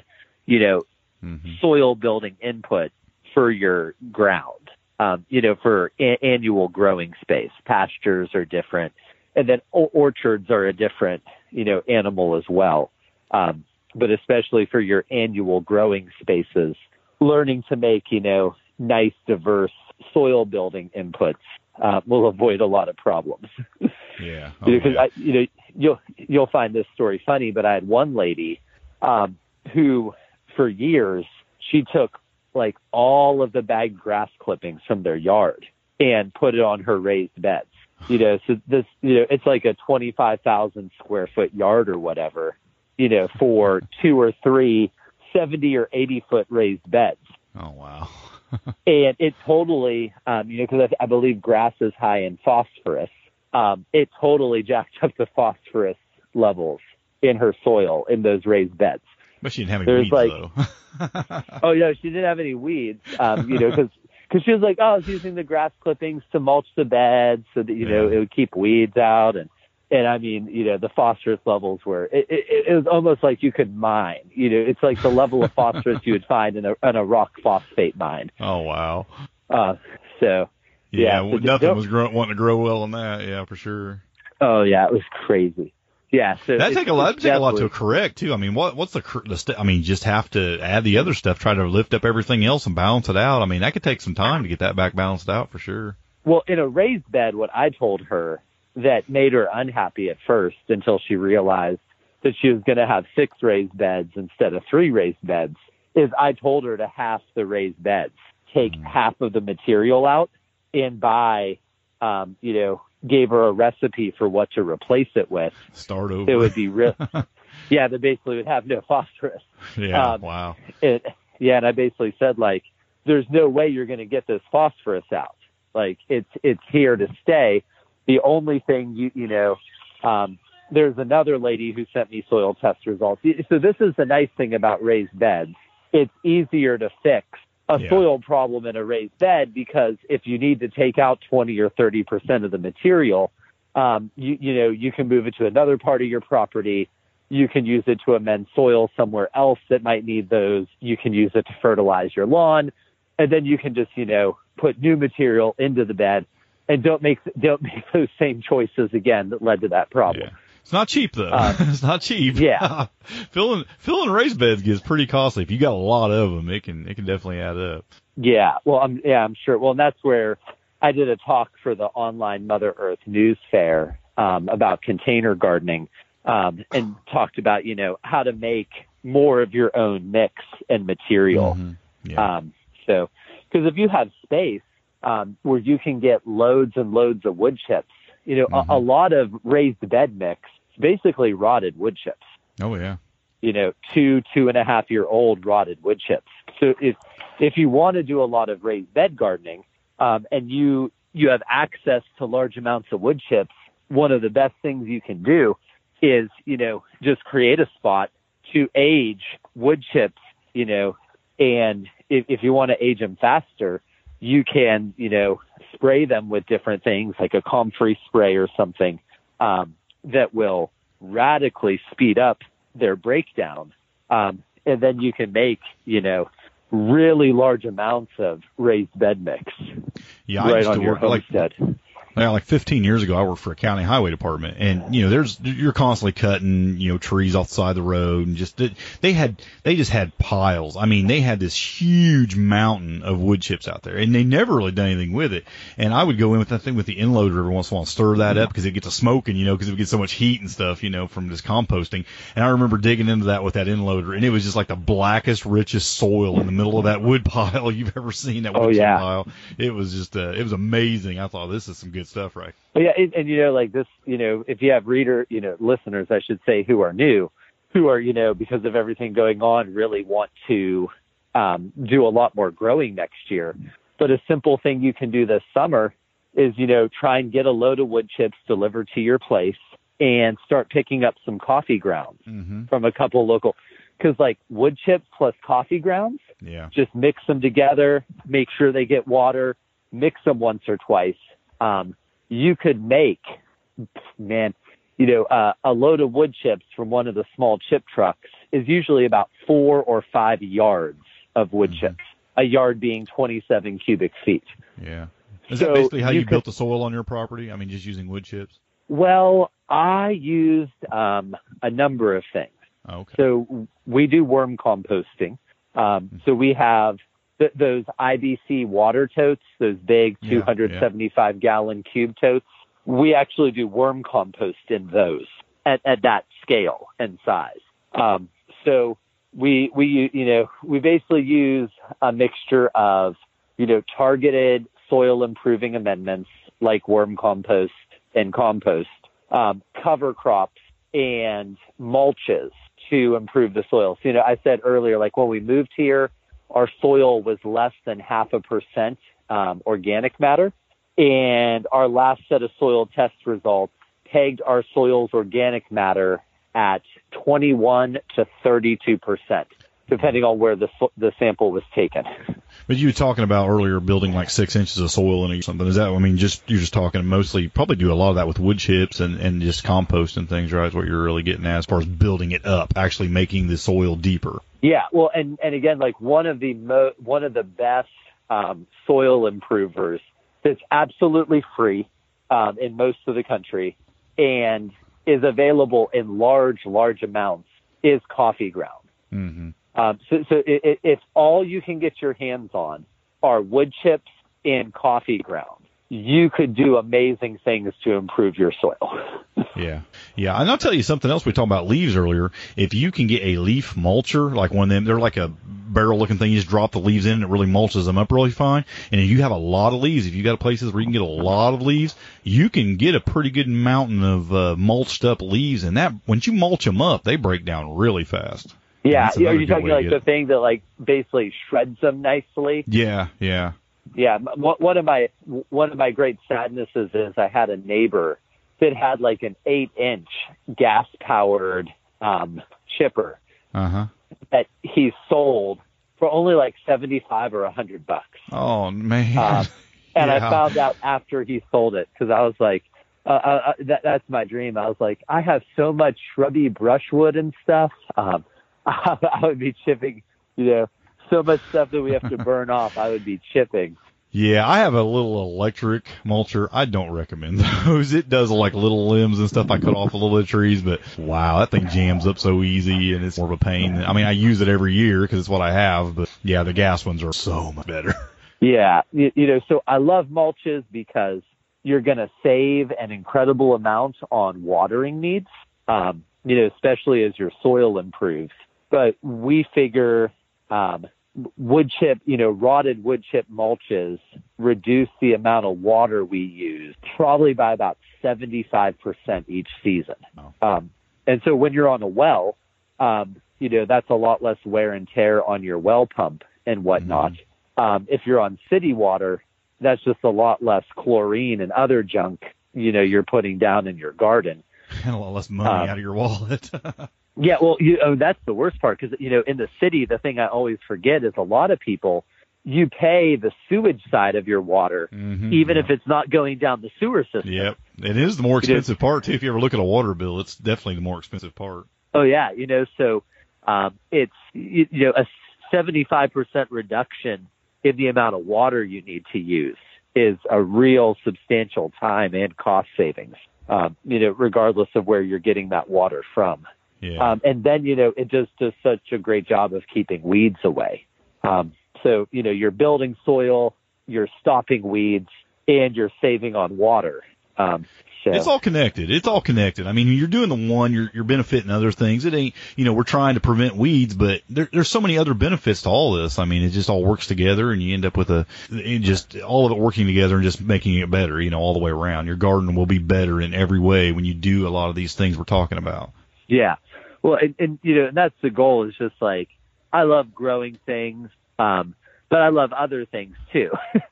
you know, mm-hmm. soil building input for your ground. Um, you know, for a- annual growing space, pastures are different, and then o- orchards are a different, you know, animal as well. Um, but especially for your annual growing spaces, learning to make, you know, nice, diverse soil building inputs uh, will avoid a lot of problems. Yeah. Oh, because. I, you know, you'll you'll find this story funny, but I had one lady um, who, for years, she took like all of the bagged grass clippings from their yard and put it on her raised beds. You know, so this, you know, it's like a 25,000 square foot yard or whatever, you know, for two or three 70 or 80 foot raised beds. Oh, wow. and it totally, um, you know, because I, I believe grass is high in phosphorus um, it totally jacked up the phosphorus levels in her soil in those raised beds. But she didn't have any There's weeds like, though. oh yeah, she didn't have any weeds. Um, you know, because because she was like, oh, I was using the grass clippings to mulch the beds so that you yeah. know it would keep weeds out and. And I mean, you know, the phosphorus levels were, it, it, it was almost like you could mine, you know, it's like the level of phosphorus you would find in a, in a rock phosphate mine. Oh, wow. Uh, so, yeah, yeah nothing was grow, wanting to grow well in that. Yeah, for sure. Oh yeah, it was crazy. Yeah, so that take a lot. Take a lot to correct too. I mean, what what's the the st- I mean, just have to add the other stuff, try to lift up everything else and balance it out. I mean, that could take some time to get that back balanced out for sure. Well, in a raised bed, what I told her that made her unhappy at first until she realized that she was going to have six raised beds instead of three raised beds is I told her to half the raised beds, take mm. half of the material out and buy, um, you know, gave her a recipe for what to replace it with. Start over. It would be real. yeah, that basically would have no phosphorus. Yeah. Um, wow. It, yeah, and I basically said like, there's no way you're going to get this phosphorus out. Like it's it's here to stay. The only thing you you know, um, there's another lady who sent me soil test results. So this is the nice thing about raised beds. It's easier to fix a yeah. soil problem in a raised bed because if you need to take out 20 or 30 percent of the material, um, you, you know, you can move it to another part of your property. You can use it to amend soil somewhere else that might need those. You can use it to fertilize your lawn, and then you can just, you know, put new material into the bed, and don't make don't make those same choices again that led to that problem. Yeah. It's not cheap though. Uh, it's not cheap. Yeah. filling filling raised beds gets pretty costly. If you got a lot of them, it can it can definitely add up. Yeah. Well, I'm yeah, I'm sure. Well, and that's where I did a talk for the online Mother Earth News Fair um, about container gardening, um, and talked about you know how to make more of your own mix and material. Mm-hmm. Yeah. Um, so, because if you have space um, where you can get loads and loads of wood chips you know, mm-hmm. a, a lot of raised bed mix, basically rotted wood chips. Oh yeah. You know, two, two and a half year old rotted wood chips. So if if you want to do a lot of raised bed gardening, um, and you you have access to large amounts of wood chips, one of the best things you can do is, you know, just create a spot to age wood chips, you know, and if, if you want to age them faster, you can, you know, spray them with different things like a comfrey spray or something um, that will radically speed up their breakdown. Um, and then you can make, you know, really large amounts of raised bed mix. Yeah, right I used on to your work homestead. like yeah, like 15 years ago, I worked for a county highway department, and you know, there's you're constantly cutting you know trees off the side of the road, and just they had they just had piles. I mean, they had this huge mountain of wood chips out there, and they never really done anything with it. And I would go in with that thing with the end loader every once in a while, and stir that up because it gets a smoking, you know, because it gets so much heat and stuff, you know, from this composting. And I remember digging into that with that end loader, and it was just like the blackest, richest soil in the middle of that wood pile you've ever seen. That wood oh, yeah. pile, it was just uh, it was amazing. I thought this is some good stuff, right? But yeah, and, and you know, like this, you know, if you have reader, you know, listeners, I should say, who are new, who are, you know, because of everything going on, really want to um, do a lot more growing next year. But a simple thing you can do this summer is, you know, try and get a load of wood chips delivered to your place and start picking up some coffee grounds Mm-hmm. from a couple local. Because like wood chips plus coffee grounds, Yeah. just mix them together, make sure they get water, mix them once or twice. Um, you could make, man, you know, uh, a load of wood chips from one of the small chip trucks is usually about four or five yards of wood Mm-hmm. chips, a yard being 27 cubic feet. Yeah. Is So that basically how you you, could- built the soil on your property? I mean, just using wood chips? Well, I used um, a number of things. Okay. So we do worm composting. Um, so we have th- those IBC water totes, those big Yeah, 275 gallon cube totes. We actually do worm compost in those at, at that scale and size. Um, so we, we, you know, we basically use a mixture of, you know, targeted soil improving amendments like worm compost and compost, um, cover crops and mulches to improve the soil. So, you know, I said earlier, like when we moved here, our soil was less than half a percent um, organic matter. And our last set of soil test results pegged our soil's organic matter at 21 to 32 percent, depending on where the the sample was taken. But you were talking about earlier building like six inches of soil in or something. Is that, I mean, just, you're just talking mostly, probably do a lot of that with wood chips and, and just compost and things, right? Is what you're really getting at as far as building it up, actually making the soil deeper. Yeah, well, and and again, like one of the mo- one of the best um, soil improvers that's absolutely free um, in most of the country and is available in large, large amounts is coffee ground. Mm-hmm. Um, so, so i i if all you can get your hands on are wood chips and coffee grounds, you could do amazing things to improve your soil. Yeah. Yeah. And I'll tell you something else. We talked about leaves earlier. If you can get a leaf mulcher, like one of them, they're like a barrel looking thing. You just drop the leaves in and it really mulches them up really fine. And if you have a lot of leaves, if you got places where you can get a lot of leaves, you can get a pretty good mountain of uh, mulched up leaves. And that, once you mulch them up, they break down really fast. Yeah, That's are you talking like the thing that like basically shreds them nicely? Yeah. Yeah. Yeah, one of my one of my great sadnesses is I had a neighbor that had like an eight inch gas powered um, chipper Uh huh. that he sold for only like seventy five or a hundred bucks. Oh, man. Um, and I found out after he sold it because I was like, uh, uh, uh, that, that's my dream. I was like, I have so much shrubby brushwood and stuff. Um, I, would be chipping, you know, so much stuff that we have to burn off. I would be chipping. Yeah, I have a little electric mulcher. I don't recommend those. It does like little limbs and stuff. I cut off a little bit of trees, but wow, that thing jams up so easy and it's more of a pain. I mean, I use it every year because it's what I have, but yeah, the gas ones are so much better. Yeah, you, you know, so I love mulches because you're going to save an incredible amount on watering needs, um, you know, especially as your soil improves. But we figure um, wood chip, you know, rotted wood chip mulches reduce the amount of water we use probably by about 75% each season. Um, and so when you're on a well, um, you know, that's a lot less wear and tear on your well pump and whatnot. Um, if you're on city water, that's just a lot less chlorine and other junk, you know, you're putting down in your garden. And a lot less money Um, out of your wallet. Yeah, well, you, oh, that's the worst part because you know in the city, the thing I always forget is a lot of people you pay the sewage side of your water, Mhm, even yeah. if it's not going down the sewer system. Yep, it is the more expensive part too. If you ever look at a water bill, it's definitely the more expensive part. Oh yeah, you know, so um, it's you, you know a 75% reduction in the amount of water you need to use is a real substantial time and cost savings. Um, you know, regardless of where you're getting that water from. Yeah, Um, and then, you know, it just does such a great job of keeping weeds away. Um, so, you know, you're building soil, you're stopping weeds, and you're saving on water. Um, so, It's all connected. It's all connected. I mean, you're doing the one, you're you're benefiting other things. It ain't, you know, we're trying to prevent weeds, but there, there's so many other benefits to all this. I mean, it just all works together, and you end up with a just all of it working together and just making it better. You know, all the way around. Your garden will be better in every way when you do a lot of these things we're talking about. yeah. Well, and, and you know, and that's the goal is just like I love growing things, um, but I love other things too.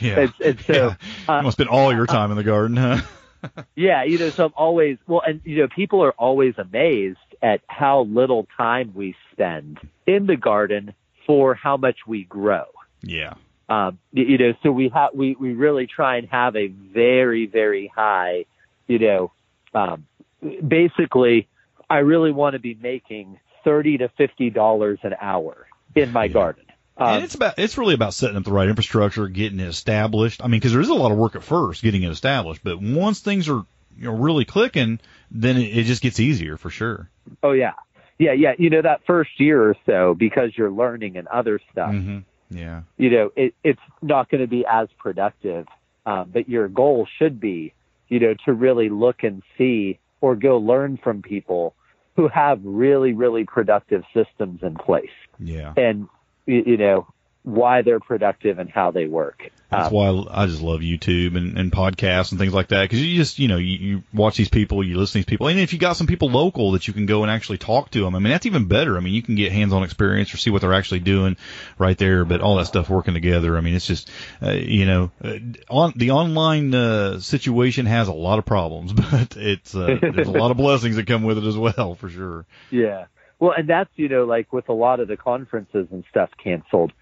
Yeah. and, and so yeah. uh, you must spend all your time in the garden, huh? yeah, you know, so I'm always well, and you know, people are always amazed at how little time we spend in the garden for how much we grow. yeah. Um, you know, so we have we we really try and have a very very high, you know, um, basically, I really want to be making thirty to fifty dollars an hour in my Yeah. garden. Um, and it's about it's really about setting up the right infrastructure, getting it established. I mean, because there is a lot of work at first getting it established, but once things are you know really clicking, then it, it just gets easier for sure. oh yeah, yeah, yeah. You know, that first year or so, because you're learning and other stuff. hmm Yeah. you know, it, it's not going to be as productive. Um, but your goal should be, you know, to really look and see or go learn from people who have really, really productive systems in place Yeah. and, you know, why they're productive and how they work. That's Um, why I just love YouTube and, and podcasts and things like that because you just you know you, you watch these people, you listen to these people, and if you got some people local that you can go and actually talk to them, I mean that's even better. I mean you can get hands-on experience or see what they're actually doing right there. But all that stuff working together, I mean it's just uh, you know uh, on the online uh, situation has a lot of problems, but it's uh, there's a lot of blessings that come with it as well for sure. Yeah. Well, and that's, you know, like with a lot of the conferences and stuff canceled,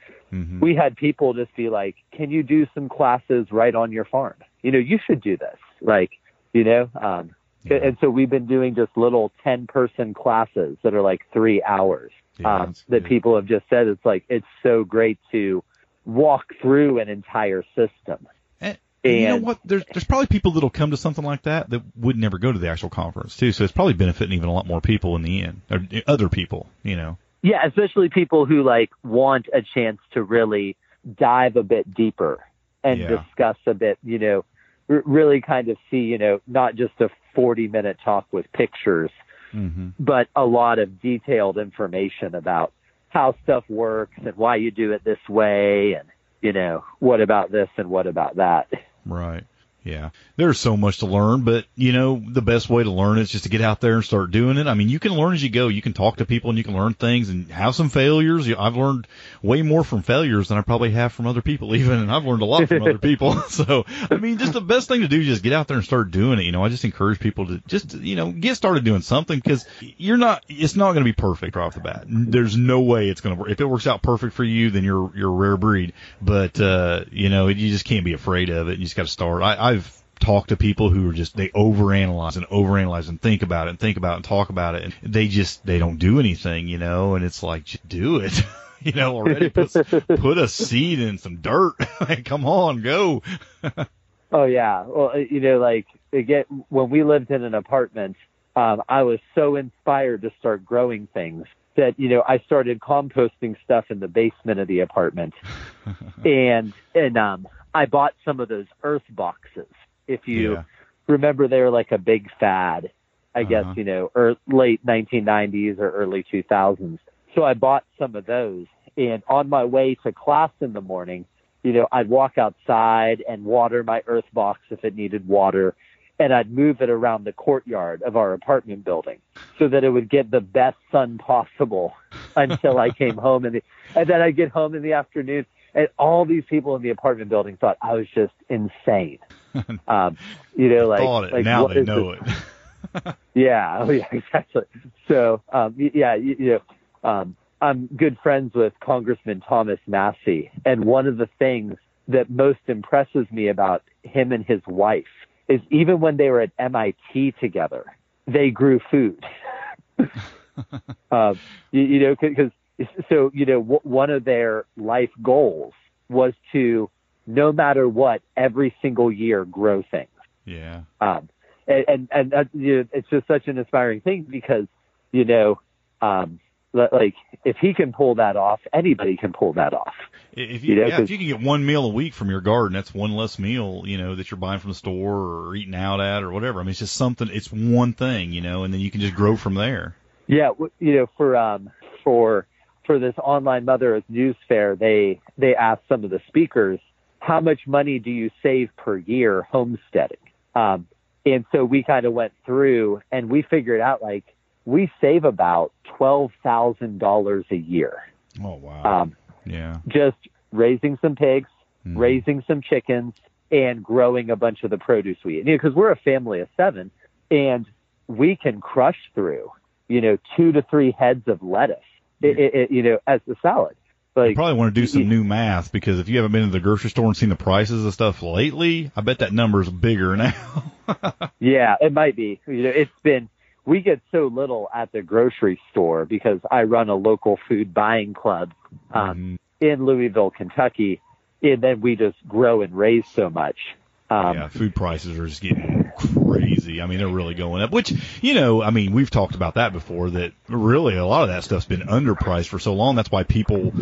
hmm we had people just be like, can you do some classes right on your farm? You know, you should do this. Like, you know, um, and so we've been doing just little 10 person classes that are like three hours Yeah, um, that good. people have just said it's like, it's so great to walk through an entire system. And, and you know what? There's there's probably people that'll come to something like that that would never go to the actual conference too. So it's probably benefiting even a lot more people in the end, or other people. You know. Yeah, especially people who like want a chance to really dive a bit deeper and Yeah. discuss a bit, you know, r- really kind of see, you know, not just a 40 minute talk with pictures, hmm but a lot of detailed information about how stuff works and why you do it this way and, you know, what about this and what about that. Right. Yeah. There's so much to learn, but you know, the best way to learn is just to get out there and start doing it. I mean, you can learn as you go. You can talk to people and you can learn things and have some failures. I've learned way more from failures than I probably have from other people even, and I've learned a lot from other people. So, I mean, just the best thing to do is just get out there and start doing it. You know, I just encourage people to just, you know, get started doing something because you're not, it's not going to be perfect right off the bat. There's no way it's going to work. If it works out perfect for you, then you're, you're a rare breed. But, uh, you know, you just can't be afraid of it. You just got to start. I, I've, talked to people who are just they overanalyze and overanalyze and think about it and think about it and talk about it. And they just they don't do anything you know? And it's like just do it. You know already put put a seed in some dirt. Like come on go. Oh yeah. Well, uh, you know, like again, when we lived in an apartment, um, I was so inspired to start growing things that you know I started composting stuff in the basement of the apartment, and and um, I bought some of those earth boxes. If you Yeah. remember, they were like a big fad. I Uh-huh. guess you know, or late 1990s or early 2000s. So I bought some of those, and on my way to class in the morning, you know, I'd walk outside and water my earth box if it needed water, and I'd move it around the courtyard of our apartment building so that it would get the best sun possible until I came home, and, the, and then I'd get home in the afternoon, and all these people in the apartment building thought I was just insane. Um, you know, like, it like now they know this? it Yeah, oh yeah, exactly. So, um, yeah, you, you know, um, I'm good friends with Congressman Thomas Massie, and one of the things that most impresses me about him and his wife is even when they were at MIT together, they grew food. um, you, you know, because so you know, w- one of their life goals was to, no matter what, every single year grow things. yeah Um, and and, and uh, you know, it's just such an inspiring thing because you know, um, like if he can pull that off, anybody can pull that off. if you, You know, yeah, if you can get one meal a week from your garden that's one less meal you know that you're buying from the store or eating out at or whatever i mean it's just something it's one thing you know and then you can just grow from there Yeah, w- you know, for um for for this online Mother News Fair, they they asked some of the speakers how much money do you save per year homesteading. Um, and so we kind of went through and we figured out like we save about twelve thousand dollars a year. Oh wow. Um, yeah. just raising some pigs, Mhm. raising some chickens, and growing a bunch of the produce we eat. Because we're a family of seven, and we can crush through, you know, two to three heads of lettuce, it, it, it, you know, as a salad. Like, You probably want to do some you- new math because if you haven't been to the grocery store and seen the prices of stuff lately, I bet that number is bigger now. Yeah, it might be. You know, it's been we get so little at the grocery store because I run a local food buying club um, in Louisville, Kentucky, and then we just grow and raise so much. Um, yeah, food prices are just getting crazy. I mean, they're really going up. Which, you know, I mean, we've talked about that before. That really a lot of that stuff's been underpriced for so long. That's why people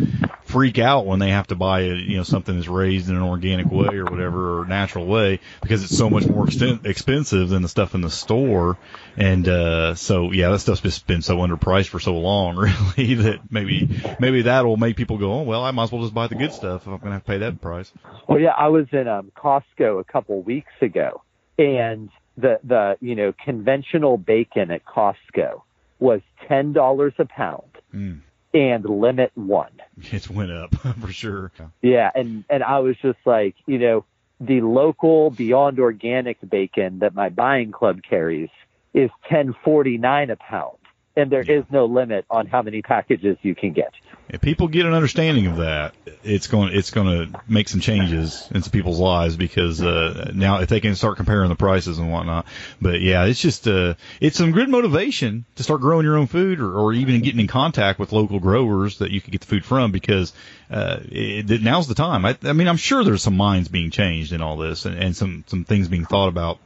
freak out when they have to buy, a, you know, something that's raised in an organic way or whatever or natural way because it's so much more exten- expensive than the stuff in the store. And uh, so, yeah, that stuff's just been so underpriced for so long, really, that maybe maybe that'll make people go, oh well, I might as well just buy the good stuff if I'm going to have to pay that price. Well, yeah, I was in um, Costco a couple weeks ago, and the the you know conventional bacon at Costco was ten dollars a pound Mm. and limit one. It went up for sure. Yeah, and and I was just like, you know, the local Beyond Organic bacon that my buying club carries is ten forty nine a pound, and there is no limit on how many packages you can get. If people get an understanding of that, it's going it's going to make some changes in some people's lives because uh, now if they can start comparing the prices and whatnot. But yeah, it's just uh, it's some good motivation to start growing your own food or, or even getting in contact with local growers that you can get the food from because uh, it, it- now's the time. I, I mean, I'm sure there's some minds being changed in all this and, and some some things being thought about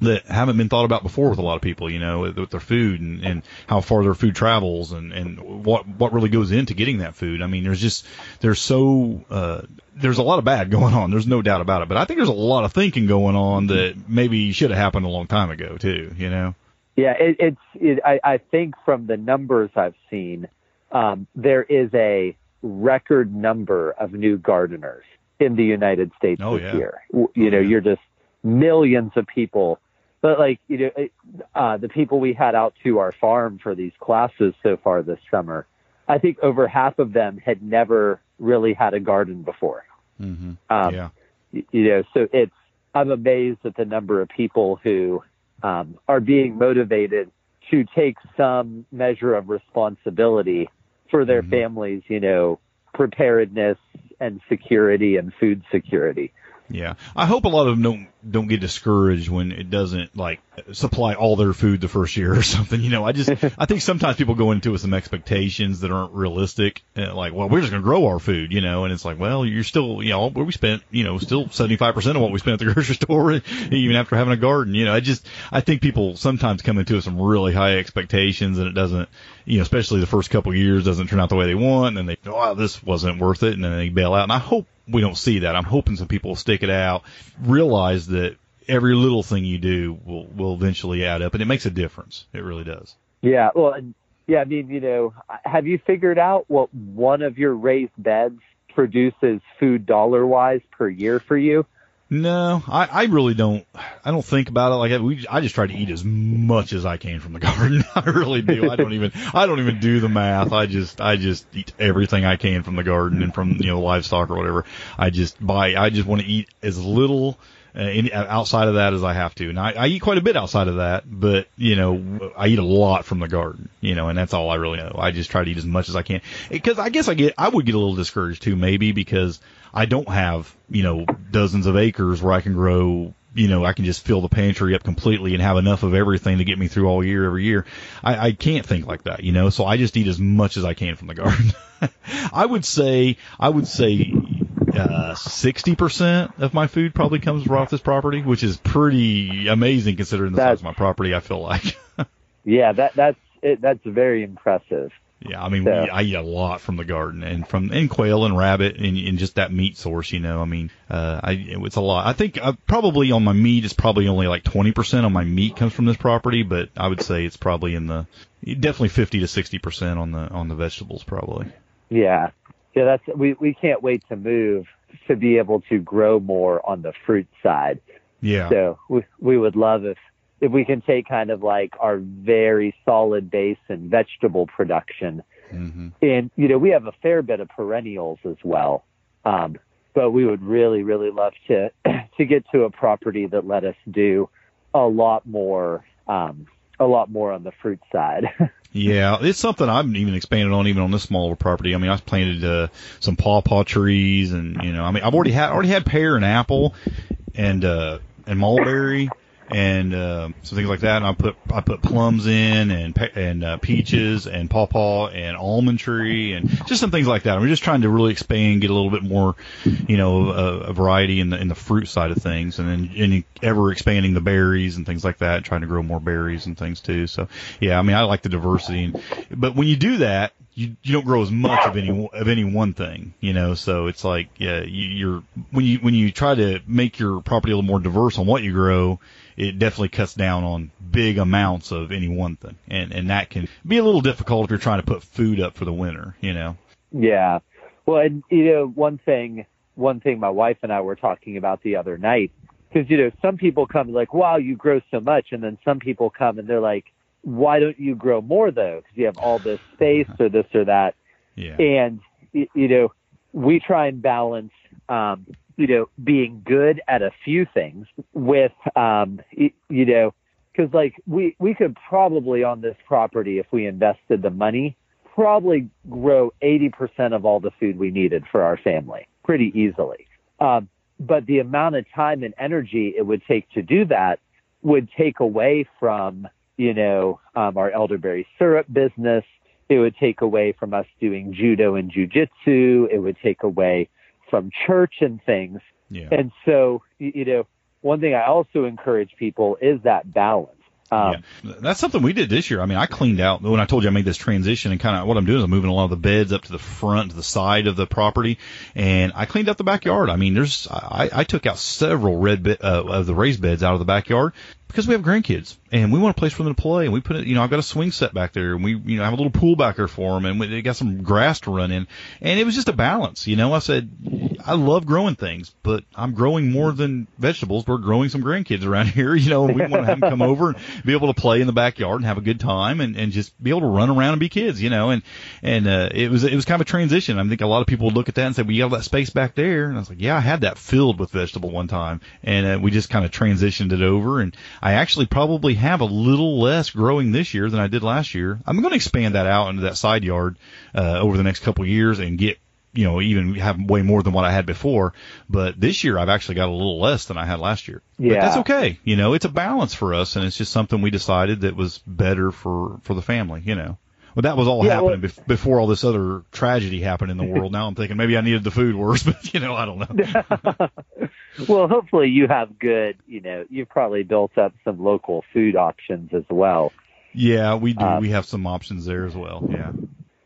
that haven't been thought about before with a lot of people, you know, with, with their food and, and how far their food travels and, and what, what really goes into getting that food. I mean, there's just, there's so, uh, there's a lot of bad going on. There's no doubt about it. But I think there's a lot of thinking going on that maybe should have happened a long time ago too, you know? Yeah, it, it's. It, I, I think from the numbers I've seen, um, there is a record number of new gardeners in the United States Oh, this yeah. year. You know, yeah. you're just millions of people. But like, you know, it- uh, the people we had out to our farm for these classes so far this summer, I think over half of them had never really had a garden before. Mm-hmm. Um, yeah. you know, so it's I'm amazed at the number of people who um, are being motivated to take some measure of responsibility for their families, you know, preparedness and security and food security. Yeah, I hope a lot of them don't don't get discouraged when it doesn't like supply all their food the first year or something. You know, I just I think sometimes people go into it with some expectations that aren't realistic. Like, well, we're just gonna grow our food, you know, and it's like, well, you're still, you know, where we spent, you know, still seventy five percent of what we spent at the grocery store, even after having a garden. You know, I just I think people sometimes come into it with some really high expectations, and it doesn't, you know, especially the first couple of years doesn't turn out the way they want, and they, oh, this wasn't worth it, and then they bail out. And I hope we don't see that. I'm hoping some people will stick it out, realize that every little thing you do will will eventually add up, and it makes a difference. It really does. Yeah, well, yeah, I mean, you know, have you figured out what one of your raised beds produces food dollar wise per year for you? No, I, I really don't. I don't think about it like. We I just try to eat as much as I can from the garden. I really do. I don't even I don't even do the math. I just I just eat everything I can from the garden and from you know livestock or whatever. I just buy. I just want to eat as little. Uh, in, outside of that as I have to, and I, I eat quite a bit outside of that, but you know I eat a lot from the garden, you know, and that's all I really know. I just try to eat as much as I can because I guess I get I would get a little discouraged too, maybe because I don't have, you know, dozens of acres where I can grow, you know, I can just fill the pantry up completely and have enough of everything to get me through all year, every year. I, I can't think like that, you know, so I just eat as much as I can from the garden. I would say, I would say, uh, 60% of my food probably comes off this property, which is pretty amazing considering the That's- size of my property, I feel like. Yeah, that that's it, that's very impressive. Yeah, I mean, Yeah. we, I eat a lot from the garden and from and quail and rabbit and, and just that meat source. You know, I mean, uh, I it's a lot. I think uh, probably on my meat, it's probably only like twenty percent on my meat comes from this property, but I would say it's probably in the definitely fifty to sixty percent on the on the vegetables probably. Yeah, yeah, that's we we can't wait to move to be able to grow more on the fruit side. Yeah, So we we would love if if we can take kind of like our very solid base and vegetable production, Mm-hmm. and you know we have a fair bit of perennials as well. Um, but we would really, really love to to get to a property that let us do a lot more, um, a lot more on the fruit side. Yeah, it's something I've even expanded on, even on this smaller property. I mean, I planted uh, some pawpaw trees, and you know, I mean, I've already had already had pear and apple, and uh, and mulberry, and uh, some things like that. And I put I put plums in, and and uh, peaches, and pawpaw, and almond tree, and just some things like that. I'm just trying to really expand, get a little bit more, you know, a, a variety in the in the fruit side of things, and then and ever expanding the berries and things like that, trying to grow more berries and things too. So yeah, I mean, I like the diversity, and, but when you do that, you you don't grow as much of any of any one thing, you know. So it's like yeah, you, you're when you when you try to make your property a little more diverse on what you grow, it definitely cuts down on big amounts of any one thing, and and that can be a little difficult if you're trying to put food up for the winter, you know. Yeah. Well, and you know, one thing, one thing my wife and I were talking about the other night, because you know, some people come like, "Wow, you grow so much," and then some people come and they're like, "Why don't you grow more though? Because you have all this space or this or that." Yeah. And you know, we try and balance, um, you know, being good at a few things with, um, you know, because like we we could probably on this property if we invested the money probably grow 80% of all the food we needed for our family pretty easily. Um, but the amount of time and energy it would take to do that would take away from, you know, um, our elderberry syrup business. It would take away from us doing judo and jujitsu. It would take away from church and things. Yeah. And so, you know, one thing I also encourage people is that balance. Um, yeah. That's something we did this year. I mean, I cleaned out when I told you I made this transition and kind of what I'm doing is I'm moving a lot of the beds up to the front, to the side of the property, and I cleaned out the backyard. I mean, there's I, I took out several red bed, uh, of the raised beds out of the backyard because we have grandkids and we want a place for them to play. And we put it, you know, I've got a swing set back there and we, you know, have a little pool back there for them and we they got some grass to run in. And it was just a balance, you know. I said, I love growing things, but I'm growing more than vegetables. We're growing some grandkids around here, you know, and we want to have them come over and be able to play in the backyard and have a good time and, and just be able to run around and be kids, you know. And, and, uh, it was, it was kind of a transition. I think a lot of people look at that and say, well, you have that space back there. And I was like, yeah, I had that filled with vegetable one time. And, uh, we just kind of transitioned it over. And I actually probably have a little less growing this year than I did last year. I'm going to expand that out into that side yard, uh, over the next couple of years and get, you know, even have way more than what I had before. But this year I've actually got a little less than I had last year. But Yeah. that's okay. You know, it's a balance for us and it's just something we decided that was better for, for the family, you know. Well, that was all Yeah, happening well- bef- before all this other tragedy happened in the world. Now I'm thinking maybe I needed the food worse, but you know, I don't know. well, hopefully you have good, you know, you've probably built up some local food options as well. Yeah, we do. Um, we have some options there as well. Yeah.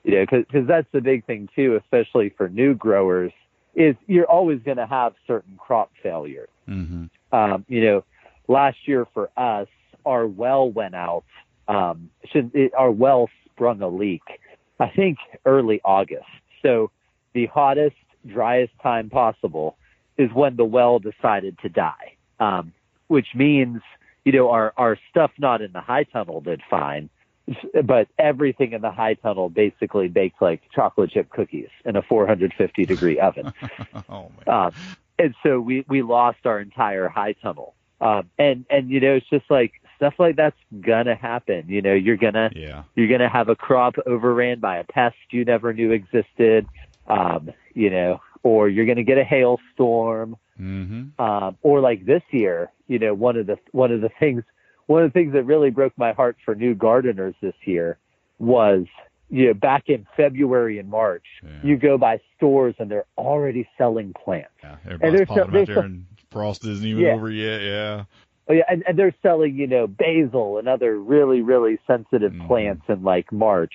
You know, because that's the big thing too, especially for new growers, is you're always going to have certain crop failures. hmm Um, you know, last year for us, our well went out. Um, should, it, our well sprung a leak. I think early August. So the hottest, driest time possible is when the well decided to die. Um, which means, you know, our our stuff not in the high tunnel did fine, but everything in the high tunnel basically baked like chocolate chip cookies in a 450 degree oven. Oh man. Um, and so we, we lost our entire high tunnel. Um, and, and, you know, it's just like stuff like that's gonna happen. You know, you're gonna, Yeah. you're gonna have a crop overran by a pest you never knew existed. Um, you know, or you're gonna get a hailstorm. hmm Um, or like this year, you know, one of the, one of the things, one of the things that really broke my heart for new gardeners this year was, you know, back in February and March, Yeah. you go by stores and they're already selling plants. Yeah. Everybody's there's popping some- out there some- and frost isn't even Yeah. over yet. Yeah. Oh yeah, and, and they're selling, you know, basil and other really, really sensitive Mhm. plants in like March.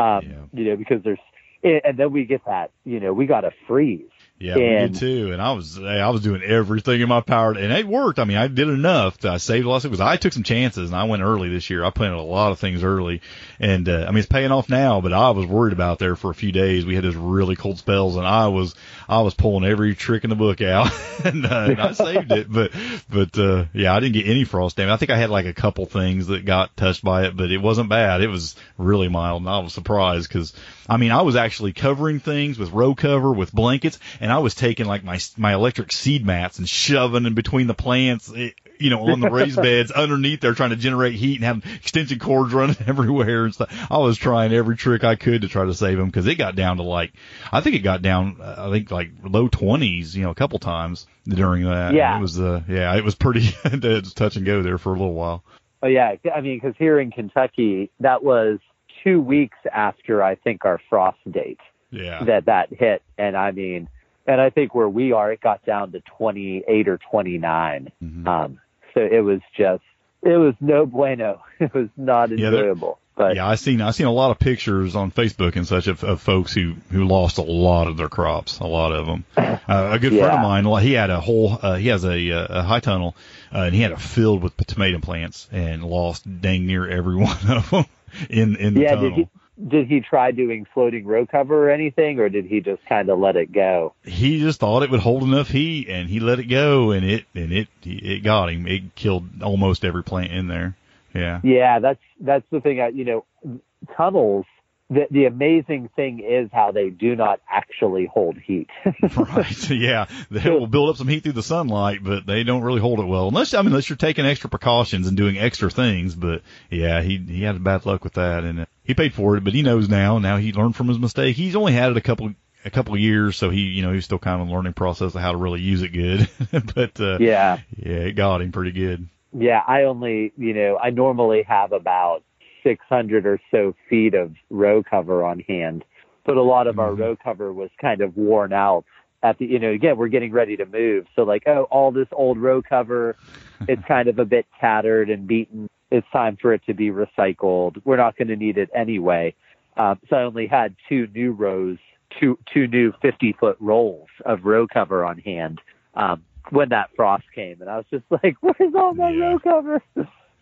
Um, Yeah. you know, because there's, and then we get that, you know, we got a freeze. Yeah, we And- did too. And I was I was doing everything in my power, and it worked. I mean, I did enough. To, I saved a lot of because I took some chances, and I went early this year. I planted a lot of things early, and uh, I mean, it's paying off now. But I was worried about there for a few days. We had those really cold spells, and I was I was pulling every trick in the book out, and, uh, and I saved it. But but uh, yeah, I didn't get any frost damage. I think I had like a couple things that got touched by it, but it wasn't bad. It was really mild, and I was surprised because I mean, I was actually covering things with row cover with blankets, and I was taking like my my electric seed mats and shoving in between the plants, eh, you know, on the raised beds underneath there, trying to generate heat and have extension cords running everywhere and stuff. I was trying every trick I could to try to save them because it got down to like, I think it got down, uh, I think like low twenties, you know, a couple times during that. Yeah. it was uh, yeah, it was pretty it was touch and go there for a little while. Oh yeah, I mean, because here in Kentucky, that was two weeks after I think our frost date Yeah, that that hit, and I mean, and I think where we are, it got down to 28 or 29. Mhm. Um, so it was just, it was no bueno. It was not Yeah, enjoyable. but yeah, I seen I seen a lot of pictures on Facebook and such of, of folks who who lost a lot of their crops, a lot of them. Uh, a good friend of mine, he had a whole uh, he has a, uh, a high tunnel, uh, and he had it filled with tomato plants and lost dang near every one of them in in the yeah, tunnel. did he did he try doing floating row cover or anything, or did he just kind of let it go? he just thought it would hold enough heat, and he let it go, and it and it it got him. It killed almost every plant in there. Yeah. Yeah, that's that's the thing. I, you know, tunnels. The the amazing thing is how they do not actually hold heat. right. Yeah. They will build up some heat through the sunlight, but they don't really hold it well. Unless, I mean, unless you're taking extra precautions and doing extra things. But yeah, he, he had bad luck with that and uh, he paid for it, but he knows now. Now he learned from his mistake. He's only had it a couple, a couple of years. So he, you know, he's still kind of in learning process of how to really use it good. but, uh, yeah, yeah, it got him pretty good. yeah. I only, you know, I normally have about 600 or so feet of row cover on hand, but a lot of our Mhm. row cover was kind of worn out. At the, you know, again, we're getting ready to move, so like, oh, all this old row cover, it's kind of a bit tattered and beaten. It's time for it to be recycled. We're not going to need it anyway. Um, so I only had two new rows, two two new 50 foot rolls of row cover on hand um, when that frost came, and I was just like, "Where's all my Yeah. row cover?"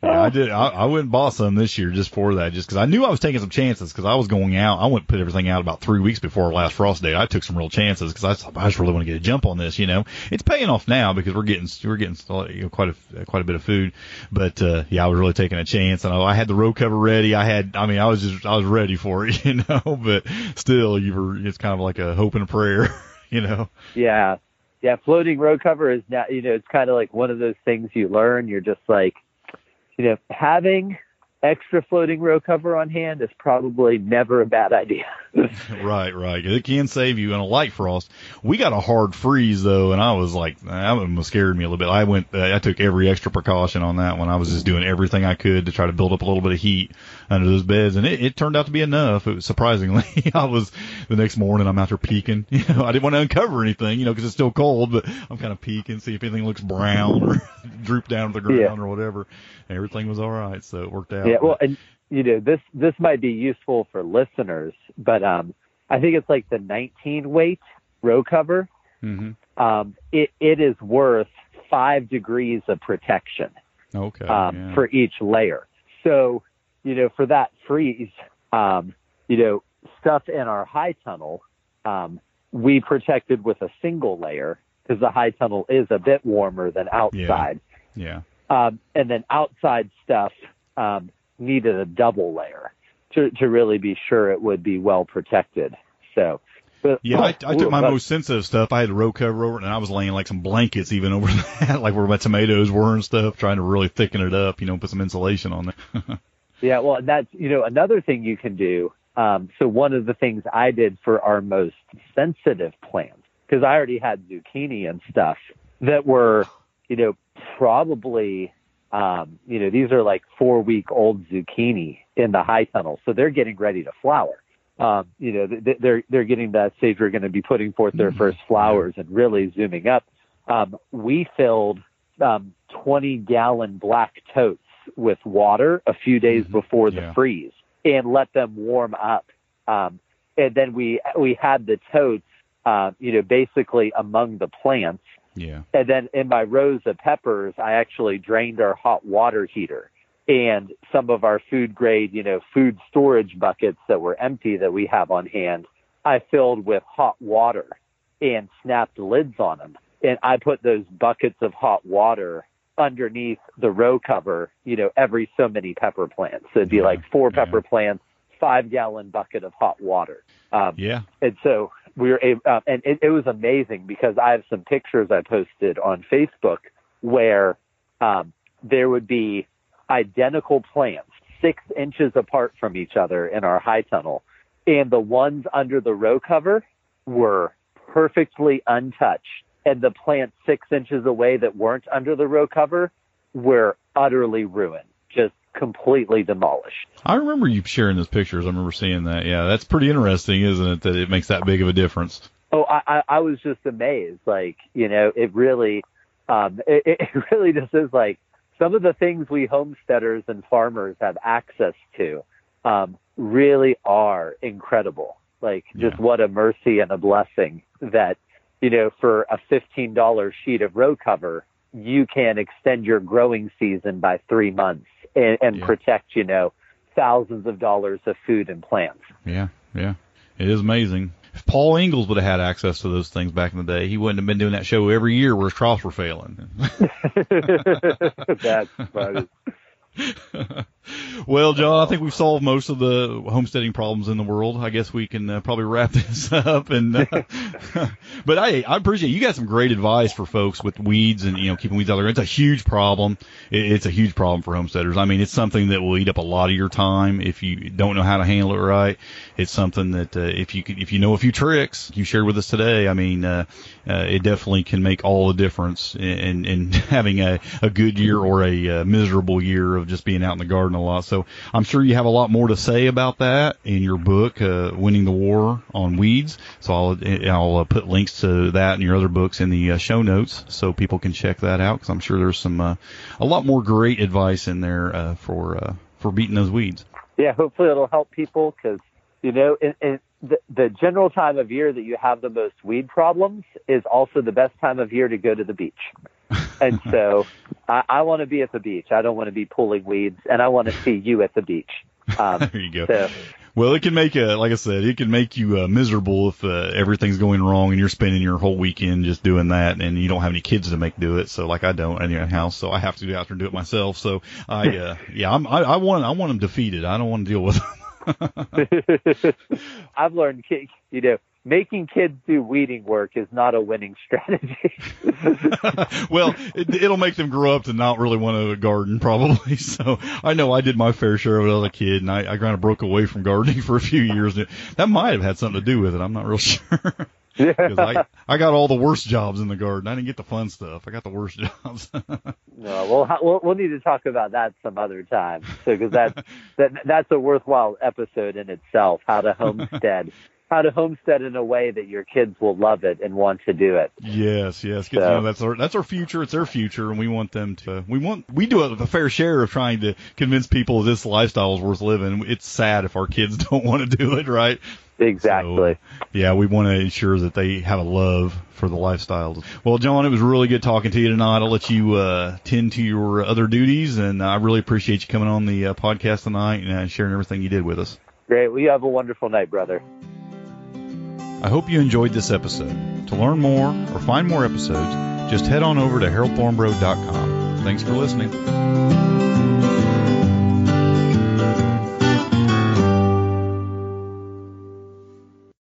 Yeah, I did. I, I went and bought some this year just for that, just because I knew I was taking some chances. Because I was going out, I went and put everything out about three weeks before our last frost date. I took some real chances because I, just- I just really want to get a jump on this. You know, it's paying off now because we're getting we're getting you know, quite a quite a bit of food. But uh, yeah, I was really taking a chance, and I, I had the row cover ready. I had, I mean, I was just I was ready for it, you know. But still, you were it's kind of like a hope and a prayer, you know. Yeah. Yeah. Floating row cover is now you know, it's kind of like one of those things you learn. You're just like, you know, having extra floating row cover on hand is probably never a bad idea. Right, right. It can save you in a light frost. We got a hard freeze though, and I was like, that scared me a little bit. I went, uh, I took every extra precaution on that one. I was just doing everything I could to try to build up a little bit of heat under those beds, and it, it turned out to be enough. It was surprisingly. I was the next morning. I'm out there peeking. You know, I didn't want to uncover anything, you know, because it's still cold. But I'm kind of peeking, see if anything looks brown or droop down to the ground Yeah. or whatever. And Everything was all right, so it worked out. yeah. Well, and you know, this, this might be useful for listeners, but, um, I think it's like the 19 weight row cover. Mhm. Um, it, it is worth five degrees of protection. okay. um, yeah. for each layer. So, you know, for that freeze, um, you know, stuff in our high tunnel, um, we protected with a single layer because the high tunnel is a bit warmer than outside. yeah. Um, and then outside stuff um, needed a double layer to, to really be sure it would be well protected. So, but, Yeah, I, I took my most sensitive stuff. I had a row cover over it, and I was laying like some blankets even over that, like where my tomatoes were and stuff, trying to really thicken it up. You know, put some insulation on there. Yeah, well, and that's you know another thing you can do. Um, so one of the things I did for our most sensitive plants, because I already had zucchini and stuff that were, you know, probably, um, you know, these are like four week old zucchini in the high tunnel, so they're getting ready to flower. Um, you know, they're they're getting that stage. We're going to be putting forth their first flowers and really zooming up. Um, we filled um, 20 gallon black totes with water a few days before the Yeah. freeze and let them warm up. Um, and then we we had the totes um, you know, basically among the plants. Yeah. And then in my rows of peppers, I actually drained our hot water heater and some of our food grade, you know, food storage buckets that were empty that we have on hand. I filled with hot water and snapped lids on them. And I put those buckets of hot water underneath the row cover, you know, every so many pepper plants. So it'd be Yeah, like four yeah. pepper plants, five gallon bucket of hot water. Um, Yeah. and so we were able, uh, and it, it was amazing because I have some pictures I posted on Facebook where um, there would be identical plants six inches apart from each other in our high tunnel, and the ones under the row cover were perfectly untouched, and the plants six inches away that weren't under the row cover were utterly ruined, just completely demolished. I remember you sharing those pictures. I remember seeing that. Yeah, that's pretty interesting, isn't it? That it makes that big of a difference. Oh, I, I, I was just amazed. Like, you know, it really, um, it, it really just is like some of the things we homesteaders and farmers have access to, um, really are incredible. Like, just Yeah. what a mercy and a blessing that, you know, for a $15 sheet of row cover, you can extend your growing season by three months and, and Yeah. protect, you know, thousands of dollars of food and plants. Yeah, yeah. It is amazing. If Pa Ingalls would have had access to those things back in the day, he wouldn't have been doing that show every year where his crops were failing. That's funny. well, John, I think we've solved most of the homesteading problems in the world. I guess we can uh, probably wrap this up. And uh, but I I appreciate it. you got some great advice for folks with weeds and you know keeping weeds out there. It's a huge problem. It, it's a huge problem for homesteaders. I mean, it's something that will eat up a lot of your time if you don't know how to handle it right. It's something that uh, if you could, if you know a few tricks you shared with us today, I mean, uh, uh, it definitely can make all the difference in, in having a, a good year or a uh, miserable year of just being out in the garden a lot. So I'm sure you have a lot more to say about that in your book, uh, Winning the War on Weeds. So I'll, I'll uh, put links to that and your other books in the uh, show notes so people can check that out because I'm sure there's some, uh, a lot more great advice in there, for, for beating those weeds. yeah, hopefully it'll help people because you know, in, in the, the general time of year that you have the most weed problems is also the best time of year to go to the beach. And so, I, I want to be at the beach. I don't want to be pulling weeds, and I want to see you at the beach. Um, There you go. so, Well, it can make a, like I said, it can make you uh, miserable if uh, everything's going wrong and you're spending your whole weekend just doing that, and you don't have any kids to make do it. So, like I don't in your house, so I have to go out there and do it myself. So, I, uh, yeah, I'm, I, I want, I want them defeated. I don't want to deal with them. I've learned, you know, making kids do weeding work is not a winning strategy. well, it, it'll make them grow up to not really want to garden, probably. So I know I did my fair share of it as a kid, and I, I kind of broke away from gardening for a few years. That might have had something to do with it. I'm not real sure. Because I, I got all the worst jobs in the garden. I didn't get the fun stuff. I got the worst jobs. No, we'll, we'll we'll need to talk about that some other time. So because that that that's a worthwhile episode in itself. How to homestead, how to homestead in a way that your kids will love it and want to do it. Yes, yes, 'cause, you know, that's our that's our future. It's their future, and we want them to. We want we do a, a fair share of trying to convince people this lifestyle is worth living. It's sad if our kids don't want to do it, right? Exactly. So, yeah, we want to ensure that they have a love for the lifestyle. Well, John, it was really good talking to you tonight. I'll let you uh, tend to your other duties, and I really appreciate you coming on the uh, podcast tonight and uh, sharing everything you did with us. Great. Well, you have a wonderful night, brother. I hope you enjoyed this episode. To learn more or find more episodes, just head on over to haroldthornbro.com. Thanks for listening.